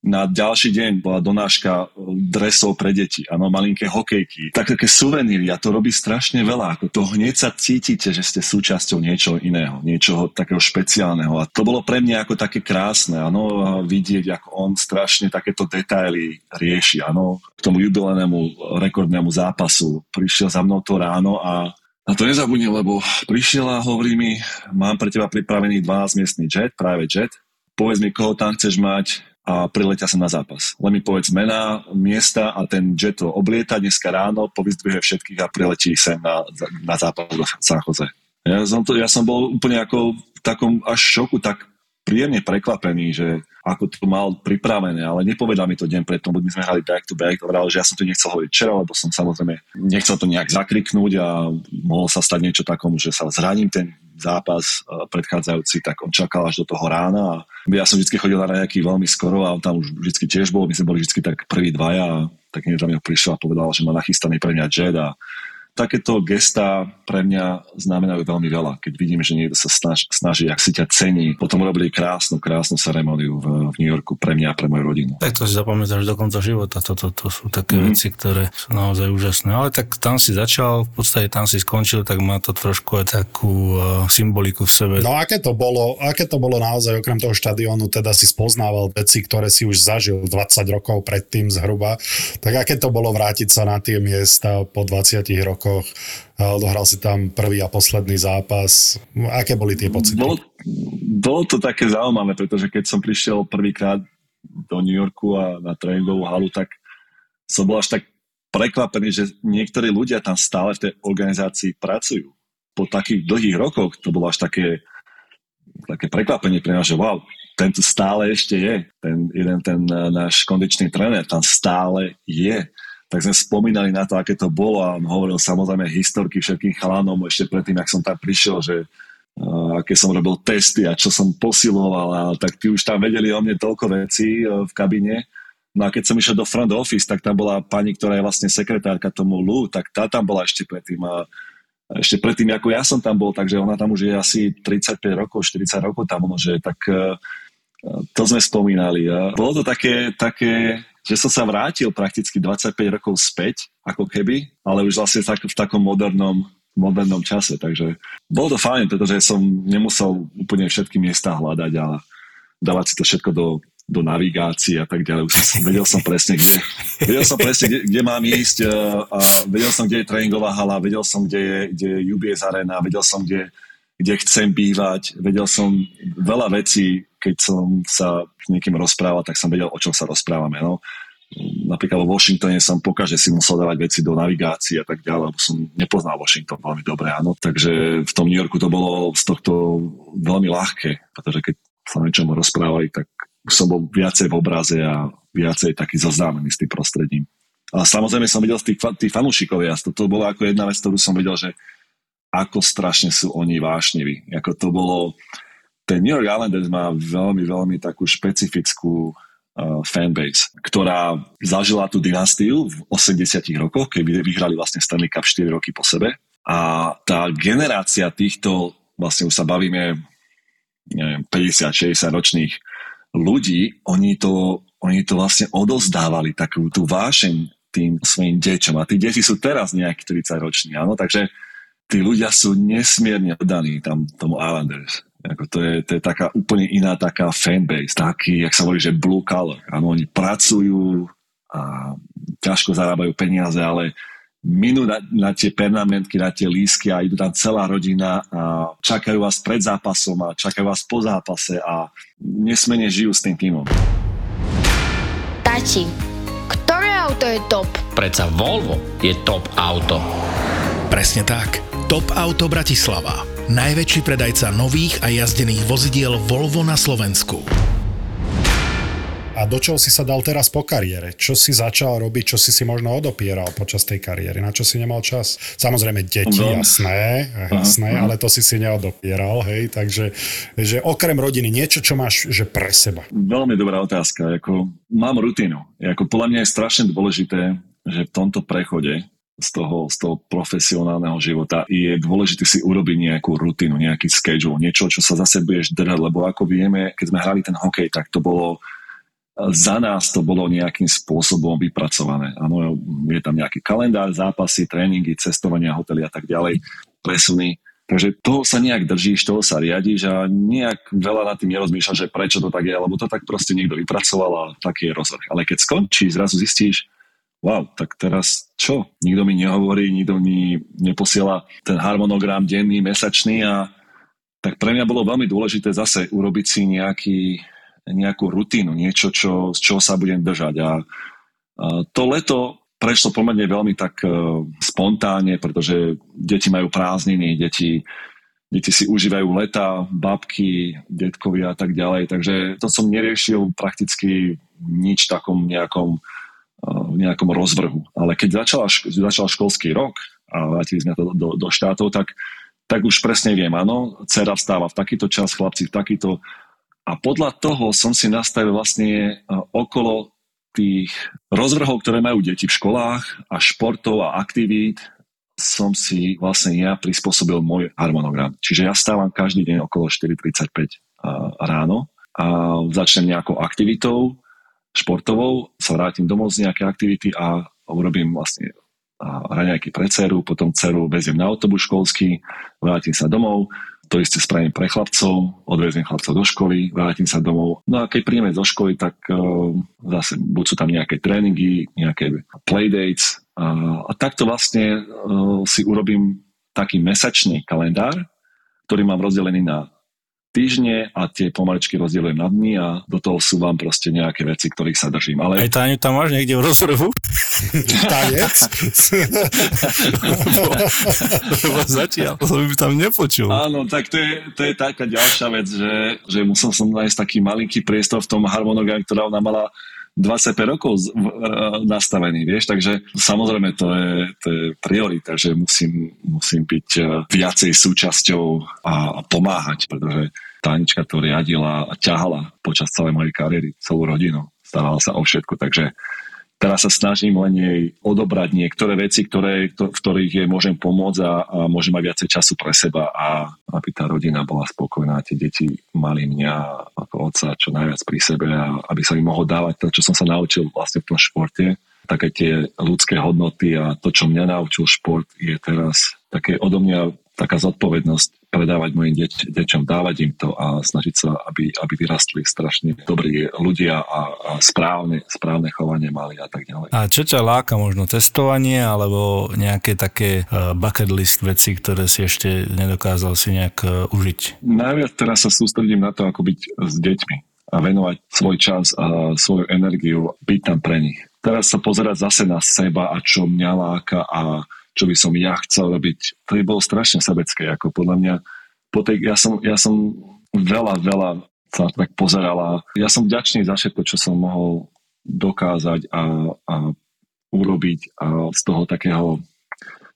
na ďalší deň bola donáška dresov pre deti, áno, malinké hokejky, tak také suveníry a to robí strašne veľa, ako to hneď sa cítite, že ste súčasťou niečoho iného, niečoho takého špeciálneho. A to bolo pre mňa ako také krásne, áno, vidieť, ako on strašne takéto detaily rieši, áno, k tomu jubilenému rekordnému zápasu. Prišiel za mnou to ráno a a to nezabudni, lebo prišiel a hovorí mi, mám pre teba pripravený 12-miestný jet, práve jet, povedz mi, koho tam chceš mať, a priletia sa na zápas. Len mi povedz mená, miesta a ten jet to oblieta dneska ráno, povyzdvihuje všetkých a priletí sem na, na zápas do San Jose. Ja som, to, ja som bol úplne ako v takom až šoku, tak príjemne prekvapený, že ako to mal pripravené, ale nepovedal mi to deň predtým, lebo my sme hrali back to back, hovoril, že ja som to nechcel hovoriť včera, lebo som samozrejme nechcel to nejak zakriknúť a mohol sa stať niečo takom, že sa zraním ten zápas e, predchádzajúci, tak on čakal až do toho rána ja som vždy chodil na nejaký veľmi skoro a on tam už vždy tiež bol, my sme boli vždy tak prví dvaja a tak niekto tam prišiel a povedal, že má nachystaný pre mňa jet a takéto gesta pre mňa znamenajú veľmi veľa. Keď vidím, že niekto sa snaž, snaží, ak si ťa cení. Potom urobili krásnu, krásnu ceremoniu v, v New Yorku pre mňa a pre moju rodinu. Tak to si zapamätáš do konca života. Toto to, to sú také mm. veci, ktoré sú naozaj úžasné. Ale tak tam si začal, v podstate tam si skončil, tak má to trošku aj takú uh, symboliku v sebe. No aké to bolo, aké to bolo naozaj okrem toho štadiónu, teda si spoznával veci, ktoré si už zažil 20 rokov predtým zhruba. Tak aké to bolo vrátiť sa na tie miesta po 20 rokoch rokoch. Odohral si tam prvý a posledný zápas. Aké boli tie pocity? Bolo, bolo to také zaujímavé, pretože keď som prišiel prvýkrát do New Yorku a na tréningovú halu, tak som bol až tak prekvapený, že niektorí ľudia tam stále v tej organizácii pracujú. Po takých dlhých rokoch to bolo až také, také prekvapenie pre nás, že wow, ten tu stále ešte je. Ten jeden ten eh, náš kondičný tréner tam stále je tak sme spomínali na to, aké to bolo a on hovoril samozrejme historky všetkým chalanom ešte predtým, ak som tam prišiel, že uh, aké som robil testy a čo som posiloval a tak tí už tam vedeli o mne toľko vecí uh, v kabine. No a keď som išiel do front office, tak tam bola pani, ktorá je vlastne sekretárka tomu Lu, tak tá tam bola ešte predtým a ešte predtým, ako ja som tam bol, takže ona tam už je asi 35 rokov, 40 rokov tam, že tak uh, to sme spomínali. A bolo to také, také že som sa vrátil prakticky 25 rokov späť, ako keby, ale už vlastne tak, v takom modernom, modernom čase. Takže bolo to fajn, pretože som nemusel úplne všetky miesta hľadať a dávať si to všetko do, do navigácie a tak ďalej. Už som, vedel som presne, kde, vedel som presne, kde, kde mám ísť a vedel som, kde je tréningová hala, vedel som, kde je, kde je UBS arena, vedel som, kde, kde chcem bývať, vedel som veľa vecí, keď som sa s niekým rozprával, tak som vedel, o čom sa rozprávame. No. napríklad vo Washingtone som pokaže si musel dávať veci do navigácie a tak ďalej, lebo som nepoznal Washington veľmi dobre, áno. Takže v tom New Yorku to bolo z tohto veľmi ľahké, pretože keď sa niečom rozprávali, tak som bol viacej v obraze a viacej taký zoznámený s tým prostredím. A samozrejme som videl tých, tých fanúšikovia, to bolo ako jedna vec, ktorú som videl, že ako strašne sú oni vášniví. Ako to bolo, ten New York Islanders má veľmi, veľmi takú špecifickú uh, fanbase, ktorá zažila tú dynastiu v 80 rokoch, keď vyhrali vlastne Stanley Cup 4 roky po sebe. A tá generácia týchto, vlastne už sa bavíme neviem, 50-60 ročných ľudí, oni to, oni to vlastne odozdávali, takú tú vášeň tým svojim deťom. A tí deti sú teraz nejakí 30 roční, áno, takže tí ľudia sú nesmierne oddaní tam tomu Islanders. Ako to, je, to je taká úplne iná taká fanbase, taký, jak sa hovorí, že blue color. Áno, oni pracujú a ťažko zarábajú peniaze, ale minú na, na tie pernamentky, na tie lísky a idú tam celá rodina a čakajú vás pred zápasom a čakajú vás po zápase a nesmene žijú s tým týmom. Tati, auto je top? Preca Volvo je top auto. Presne tak. Top Auto Bratislava. Najväčší predajca nových a jazdených vozidiel Volvo na Slovensku. A do čoho si sa dal teraz po kariére? Čo si začal robiť, čo si si možno odopieral počas tej kariéry? Na čo si nemal čas? Samozrejme deti, no. jasné, jasné, aha, ale to si si neodopieral, hej, takže že okrem rodiny niečo, čo máš že pre seba. Veľmi dobrá otázka, ako mám rutinu. Ako podľa mňa je strašne dôležité, že v tomto prechode z toho, z toho profesionálneho života je dôležité si urobiť nejakú rutinu, nejaký schedule, niečo, čo sa zase budeš držať, lebo ako vieme, keď sme hrali ten hokej, tak to bolo za nás to bolo nejakým spôsobom vypracované. Áno, je tam nejaký kalendár, zápasy, tréningy, cestovania, hotely a tak ďalej, presuny. Takže toho sa nejak držíš, toho sa riadiš a nejak veľa nad tým nerozmýšľaš, že prečo to tak je, lebo to tak proste niekto vypracoval a taký je rozvrh. Ale keď skončíš, zrazu zistíš, wow, tak teraz čo? Nikto mi nehovorí, nikto mi neposiela ten harmonogram denný, mesačný a tak pre mňa bolo veľmi dôležité zase urobiť si nejaký, nejakú rutinu, niečo, čo, z čoho sa budem držať. A, to leto prešlo pomerne veľmi tak uh, spontánne, pretože deti majú prázdniny, deti, deti si užívajú leta, babky, detkovia a tak ďalej. Takže to som neriešil prakticky nič takom nejakom, uh, nejakom rozvrhu. Ale keď začal, začal školský rok a vrátili sme to do, do štátov, tak, tak už presne viem, áno, dcera vstáva v takýto čas, chlapci v takýto a podľa toho som si nastavil vlastne e, okolo tých rozvrhov, ktoré majú deti v školách a športov a aktivít, som si vlastne ja prispôsobil môj harmonogram. Čiže ja stávam každý deň okolo 4.35 e, ráno a začnem nejakou aktivitou športovou, sa vrátim domov z nejaké aktivity a urobím vlastne raňajky pre dceru, potom dceru veziem na autobus školský, vrátim sa domov, to isté spravím pre chlapcov, odveziem chlapcov do školy, vrátim sa domov. No a keď príjeme zo školy, tak uh, zase buď sú tam nejaké tréningy, nejaké playdates uh, a takto vlastne uh, si urobím taký mesačný kalendár, ktorý mám rozdelený na týždne a tie pomaličky rozdielujem na dní a do toho sú vám proste nejaké veci, ktorých sa držím. Ale... Aj Táňu tam máš niekde v rozvrhu? Tanec? lebo, zatiaľ som by tam nepočul. Áno, tak to je, to je taká ďalšia vec, že, že musel som nájsť taký malinký priestor v tom harmonograme, ktorá ona mala 25 rokov e, nastavený, vieš, takže samozrejme to je, to je priorita, že musím, musím byť e, viacej súčasťou a, pomáhať, pretože Tánička to riadila a ťahala počas celej mojej kariéry, celú rodinu, starala sa o všetko, takže Teraz sa snažím len jej odobrať niektoré veci, ktoré, v ktorých jej môžem pomôcť a, a môžem mať viacej času pre seba a aby tá rodina bola spokojná, tie deti mali mňa ako otca čo najviac pri sebe a aby sa mi mohol dávať to, čo som sa naučil vlastne v tom športe. Také tie ľudské hodnoty a to, čo mňa naučil šport, je teraz také odo mňa taká zodpovednosť predávať mojim deť, deťom, dávať im to a snažiť sa, aby, aby vyrastli strašne dobrí ľudia a, a správne, správne chovanie mali a tak ďalej. A čo ťa láka možno testovanie alebo nejaké také uh, bucket list veci, ktoré si ešte nedokázal si nejak uh, užiť? Najviac teraz sa sústredím na to, ako byť s deťmi a venovať svoj čas a svoju energiu, byť tam pre nich. teraz sa pozerať zase na seba a čo mňa láka a čo by som ja chcel robiť, to by bolo strašne sebecké, ako podľa mňa po tej, ja, som, ja som veľa, veľa sa tak pozerala. Ja som vďačný za všetko, čo som mohol dokázať a, a urobiť a z toho takého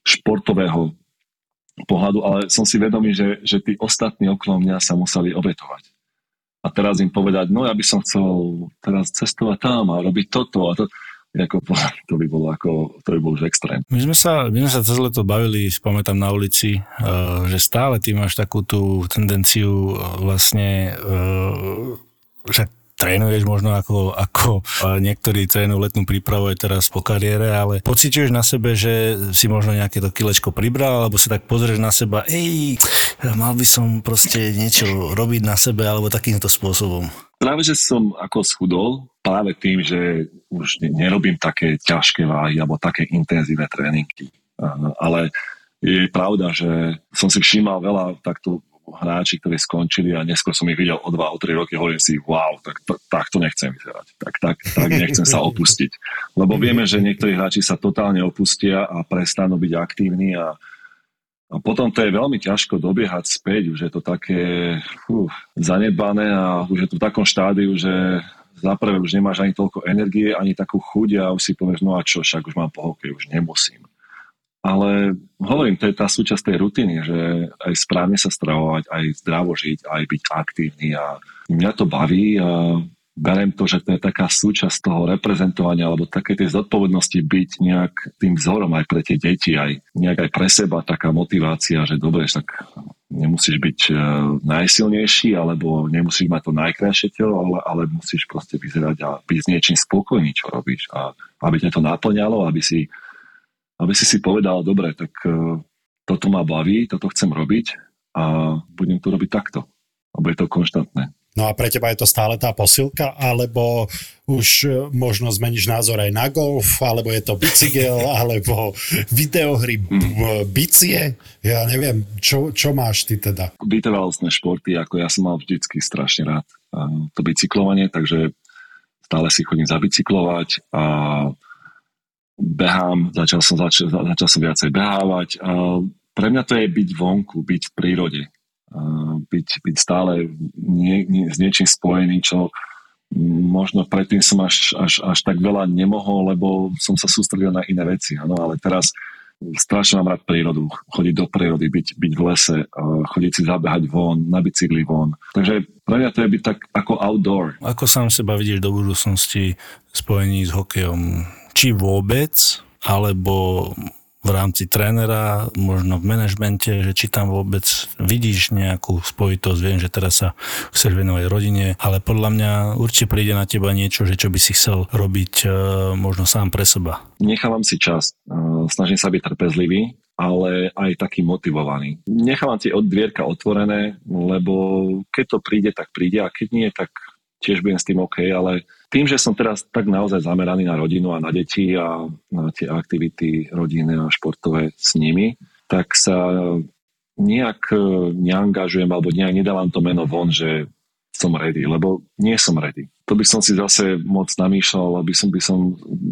športového pohľadu, ale som si vedomý, že, že tí ostatní okolo mňa sa museli obetovať. A teraz im povedať, no ja by som chcel teraz cestovať tam a robiť toto a to ako, to by bolo ako, to by bol už extrém. My sme sa, my sme sa cez leto bavili, spamätám na ulici, uh, že stále ty máš takú tú tendenciu uh, vlastne, že trénuješ možno ako, ako niektorí trénujú letnú prípravu aj teraz po kariére, ale pociťuješ na sebe, že si možno nejaké to kilečko pribral, alebo sa tak pozrieš na seba, ej, mal by som proste niečo robiť na sebe, alebo takýmto spôsobom. Práve, že som ako schudol, práve tým, že už nerobím také ťažké váhy alebo také intenzívne tréningy. Ale je pravda, že som si všímal veľa takto hráči, ktorí skončili a neskôr som ich videl o 2, o 3 roky, hovorím si, wow, tak, tak to nechcem vyzerať, tak, tak, tak nechcem sa opustiť. Lebo vieme, že niektorí hráči sa totálne opustia a prestanú byť aktívni a, a potom to je veľmi ťažko dobiehať späť, už je to také fú, zanedbané a už je to v takom štádiu, že za prvé už nemáš ani toľko energie, ani takú chuť a už si povieš, no a čo, však už mám po hokej, už nemusím. Ale hovorím, to je tá súčasť tej rutiny, že aj správne sa stravovať, aj zdravo žiť, aj byť aktívny a mňa to baví a berem to, že to je taká súčasť toho reprezentovania alebo také tej zodpovednosti byť nejak tým vzorom aj pre tie deti, aj nejak aj pre seba taká motivácia, že dobre, tak nemusíš byť e, najsilnejší alebo nemusíš mať to najkrajšie telo, ale, ale musíš proste vyzerať a byť s niečím spokojný, čo robíš a aby ťa to naplňalo, aby si aby si si povedal, dobre, tak e, toto ma baví, toto chcem robiť a budem to robiť takto. Lebo je to konštantné. No a pre teba je to stále tá posilka, alebo už e, možno zmeníš názor aj na golf, alebo je to bicykel, alebo videohry, mm. bicie? Ja neviem, čo, čo máš ty teda? Vytrvalostné športy, ako ja som mal vždycky strašne rád to bicyklovanie, takže stále si chodím zabicyklovať a behám, začal som, začal, začal som viacej behávať. A pre mňa to je byť vonku, byť v prírode. Byť, byť stále nie, nie, s niečím spojený, čo možno predtým som až, až, až tak veľa nemohol, lebo som sa sústredil na iné veci. Ano, ale teraz strašne mám rád prírodu, chodiť do prírody, byť, byť v lese, chodiť si zabehať von, na bicykli von. Takže pre mňa to je byť tak ako outdoor. Ako sám seba vidíš do budúcnosti spojení s hokejom? či vôbec, alebo v rámci trénera, možno v manažmente, že či tam vôbec vidíš nejakú spojitosť, viem, že teraz sa chceš venovať rodine, ale podľa mňa určite príde na teba niečo, že čo by si chcel robiť e, možno sám pre seba. Nechávam si čas, e, snažím sa byť trpezlivý, ale aj taký motivovaný. Nechávam si od dvierka otvorené, lebo keď to príde, tak príde a keď nie, tak tiež budem s tým OK, ale tým, že som teraz tak naozaj zameraný na rodinu a na deti a na tie aktivity rodinné a športové s nimi, tak sa nejak e, neangažujem alebo nejak nedávam to meno von, že som ready, lebo nie som ready. To by som si zase moc namýšľal, aby som, by som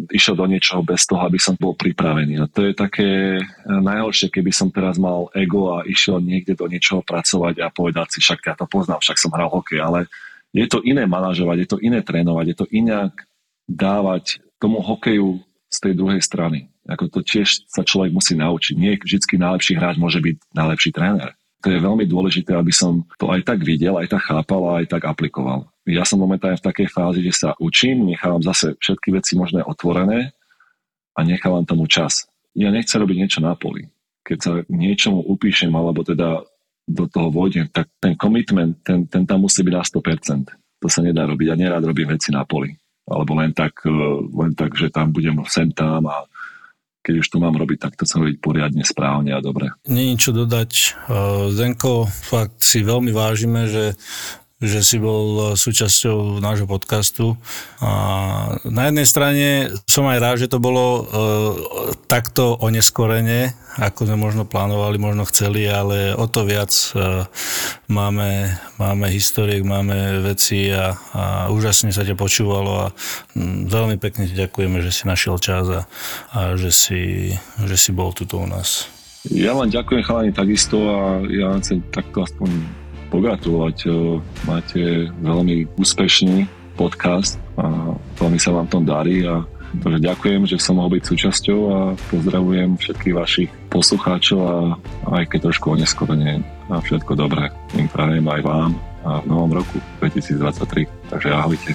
išiel do niečoho bez toho, aby som bol pripravený. A to je také najhoršie, keby som teraz mal ego a išiel niekde do niečoho pracovať a povedať si, však ja to poznám, však som hral hokej, ale je to iné manažovať, je to iné trénovať, je to inak dávať tomu hokeju z tej druhej strany. Ako to tiež sa človek musí naučiť. Nie vždy najlepší hráč môže byť najlepší tréner. To je veľmi dôležité, aby som to aj tak videl, aj tak chápal a aj tak aplikoval. Ja som momentálne v takej fázi, že sa učím, nechávam zase všetky veci možné otvorené a nechávam tomu čas. Ja nechcem robiť niečo na poli. Keď sa niečomu upíšem, alebo teda do toho vôjdem, tak ten commitment, ten, ten tam musí byť na 100%. To sa nedá robiť. Ja nerád robím veci na poli. Alebo len tak, e, len tak, že tam budem sem tam a keď už to mám robiť, tak to chcem robiť poriadne, správne a dobre. Nie čo dodať. E, Zenko, fakt si veľmi vážime, že že si bol súčasťou nášho podcastu. A na jednej strane som aj rád, že to bolo uh, takto oneskorene, ako sme možno plánovali, možno chceli, ale o to viac uh, máme, máme historiek, máme veci a, a úžasne sa ťa počúvalo a um, veľmi pekne ti ďakujeme, že si našiel čas a, a že, si, že si bol tuto u nás. Ja vám ďakujem chalani takisto a ja chcem takto aspoň pogratulovať. Máte veľmi úspešný podcast a veľmi sa vám tom darí a Takže ďakujem, že som mohol byť súčasťou a pozdravujem všetkých vašich poslucháčov a aj keď trošku oneskorene a všetko dobré. Im prajem aj vám a v novom roku 2023. Takže ahojte.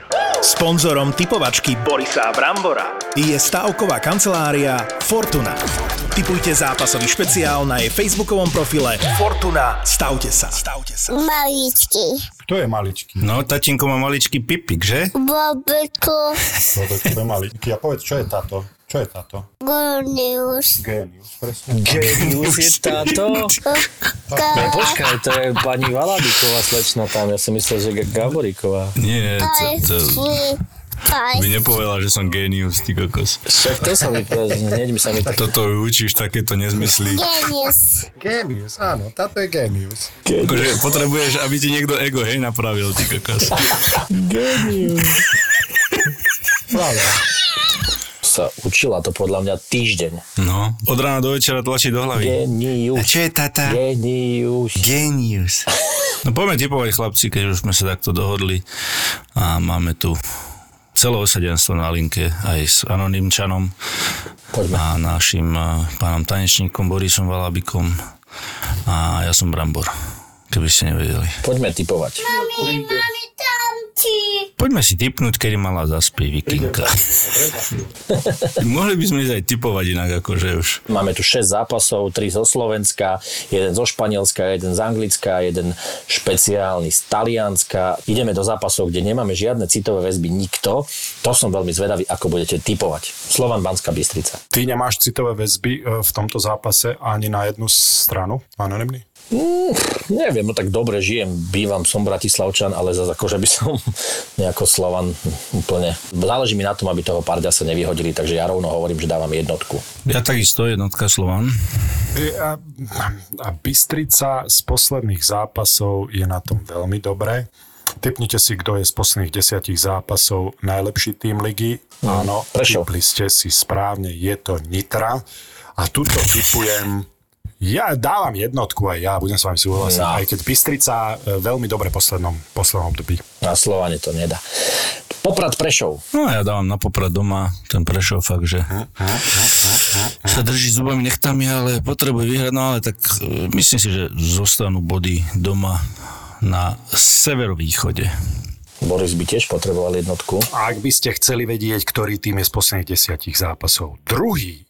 Sponzorom typovačky Borisa Brambora je stavková kancelária Fortuna. Typujte zápasový špeciál na jej facebookovom profile Fortuna. Stavte sa. Stavte sa. Maličky. Kto je maličký? No, tatinko má maličký pipik, že? Bobeko. Kto je maličký? A povedz, čo je táto? Čo je táto? Gonius. Genius, presne. Genius je táto? Ne, počkaj, to je pani Valabiková slečna tam, ja som myslel, že G- Gaboríková. Nie, to, to by nepovedala, že som genius, ty kokos. Však to sa mi povedal, hneď mi sa mi tak... Toto učíš takéto nezmysly. Genius. Genius, áno, táto je genius. Akože potrebuješ, aby ti niekto ego, hej, napravil, ty kokos. Práve. Sa učila to podľa mňa týždeň. No, od rána do večera tlačí do hlavy. Genius. je tata? Genius. Genius. No poďme typovať chlapci, keď už sme sa takto dohodli a máme tu celé osadenstvo na linke aj s anonymčanom Poďme. a našim eh, pánom tanečníkom Borisom Valabikom a ja som Brambor, keby ste nevedeli. Poďme typovať. Mami, mami, tamti. Poďme si typnúť, kedy mala zaspieť Vikinka. Mohli by sme ísť aj typovať inak, akože už. Máme tu 6 zápasov, 3 zo Slovenska, jeden zo Španielska, jeden z Anglicka, jeden špeciálny z Talianska. Ideme do zápasov, kde nemáme žiadne citové väzby, nikto. To som veľmi zvedavý, ako budete typovať. Slovan Banská Bystrica. Ty nemáš citové väzby e, v tomto zápase ani na jednu stranu, anonymný? Mm, neviem, no tak dobre žijem, bývam, som Bratislavčan, ale zase akože by som nejako Slovan úplne... Záleží mi na tom, aby toho parďa sa nevyhodili, takže ja rovno hovorím, že dávam jednotku. Ja takisto, jednotka Slovan. A, a Bystrica z posledných zápasov je na tom veľmi dobré. Typnite si, kto je z posledných desiatich zápasov najlepší tým ligy. Áno, Prešov. typli ste si správne, je to Nitra. A tuto typujem, ja dávam jednotku aj ja, budem s vami súhlasiť, No. aj keď Bystrica e, veľmi dobre v poslednom, poslednom období. Na Slovane to nedá. Poprad Prešov. No ja dávam na poprad doma, ten Prešov fakt, že sa drží zubami nechtami, ale potrebuje vyhrať, no ale tak e, myslím si, že zostanú body doma na severovýchode. Boris by tiež potreboval jednotku. A ak by ste chceli vedieť, ktorý tým je z posledných desiatich zápasov druhý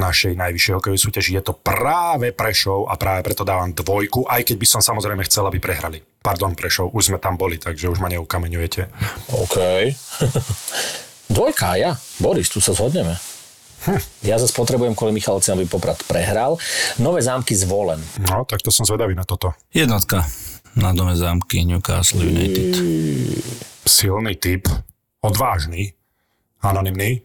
našej najvyššej hokejovej súťaži. Je to práve Prešov a práve preto dávam dvojku, aj keď by som samozrejme chcel, aby prehrali. Pardon, Prešov, už sme tam boli, takže už ma neukameňujete. OK. Dvojka, ja. Boris, tu sa zhodneme. Hm. Ja zase potrebujem kvôli Michalovci, aby Poprad prehral. Nové zámky zvolen. No, tak to som zvedavý na toto. Jednotka na dome zámky Newcastle United. Silný typ, odvážny, anonymný.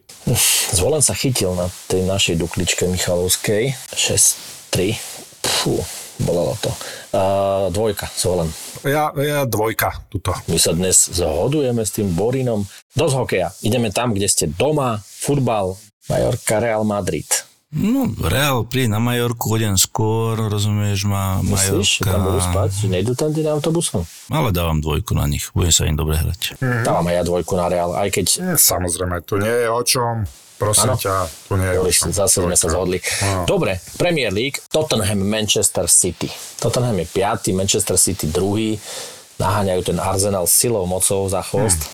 Zvolen sa chytil na tej našej dukličke Michalovskej. 6-3. Fú, bolelo to. Uh, dvojka, zvolen. Ja, ja dvojka, tuto. My sa dnes zhodujeme s tým Borinom. Dosť hokeja. Ideme tam, kde ste doma, futbal, Majorka, Real Madrid. No, Real príde na Majorku deň skôr, rozumieš, má Myslíš, že tam budú Majorka. spať? Že nejdu tam tým autobusom? Ale dávam dvojku na nich, bude sa im dobre hrať. Dávam aj ja dvojku na Real, aj keď Nie, Samozrejme, tu nie je o čom. Prosím Áno. ťa, tu nie je o Boris, čom. zase sme sa zhodli. No. Dobre, Premier League, Tottenham, Manchester City. Tottenham je piatý, Manchester City druhý. Naháňajú ten Arsenal silou, mocou za chvost.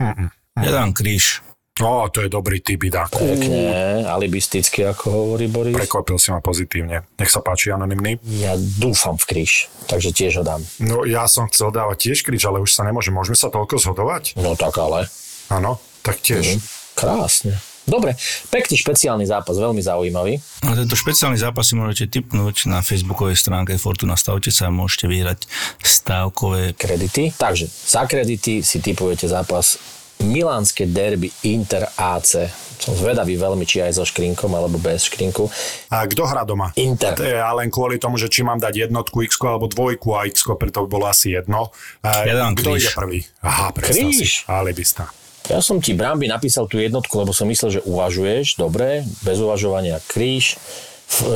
Ja dám kríž. Ó, to je dobrý typ, Idáku. Pekne, alibisticky, ako hovorí Boris. Prekvapil si ma pozitívne. Nech sa páči, anonymný. Ja dúfam v kríž, takže tiež ho dám. No, ja som chcel dávať tiež kríž, ale už sa nemôže. Môžeme sa toľko zhodovať? No tak ale. Áno, tak tiež. Mhm. Krásne. Dobre, pekný špeciálny zápas, veľmi zaujímavý. A tento špeciálny zápas si môžete tipnúť na facebookovej stránke Fortuna Stavte sa a môžete vyhrať stávkové Kredity. Takže za kredity si typujete zápas Milánske derby Inter AC. Som zvedavý veľmi, či aj so škrinkom, alebo bez škrinku. A kto hrá doma? Inter. To je len kvôli tomu, že či mám dať jednotku x alebo dvojku a x, preto by bolo asi jedno. Ja dám kto kríž. ide prvý? Aha, Kríž? si. Alibista. Ja som ti, Bramby, napísal tú jednotku, lebo som myslel, že uvažuješ. Dobre, bez uvažovania kríž.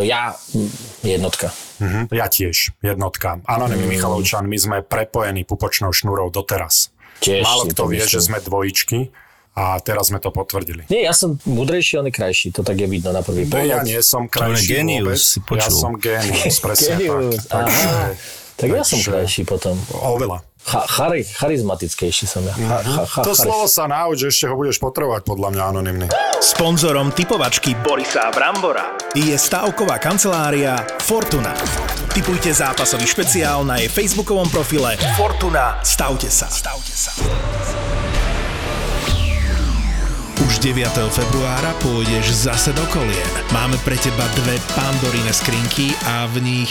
Ja, jednotka. Mhm. Ja tiež, jednotka. Anonymný mm. Michalovčan, my sme prepojení pupočnou šnúrou doteraz. Tiež Málo kto to vie, že sme dvojičky a teraz sme to potvrdili. Nie, ja som múdrejší, on je krajší. To tak je vidno na prvý pohľad. ja nie som krajší genius, vôbec. si Ja som génius, presne Genius, tak. Takže, aha. Tak ja som takže- krajší potom. Oveľa. Cha- chari- charizmatickejší som ja. Cha- cha- cha- To slovo sa nauč, ešte ho budeš potrebovať podľa mňa anonymný. Sponzorom typovačky Borisa Brambora je stavková kancelária Fortuna. Typujte zápasový špeciál na jej facebookovom profile Fortuna. Stavte sa. Stavte sa. Už 9. februára pôjdeš zase do kolien. Máme pre teba dve pandorine skrinky a v nich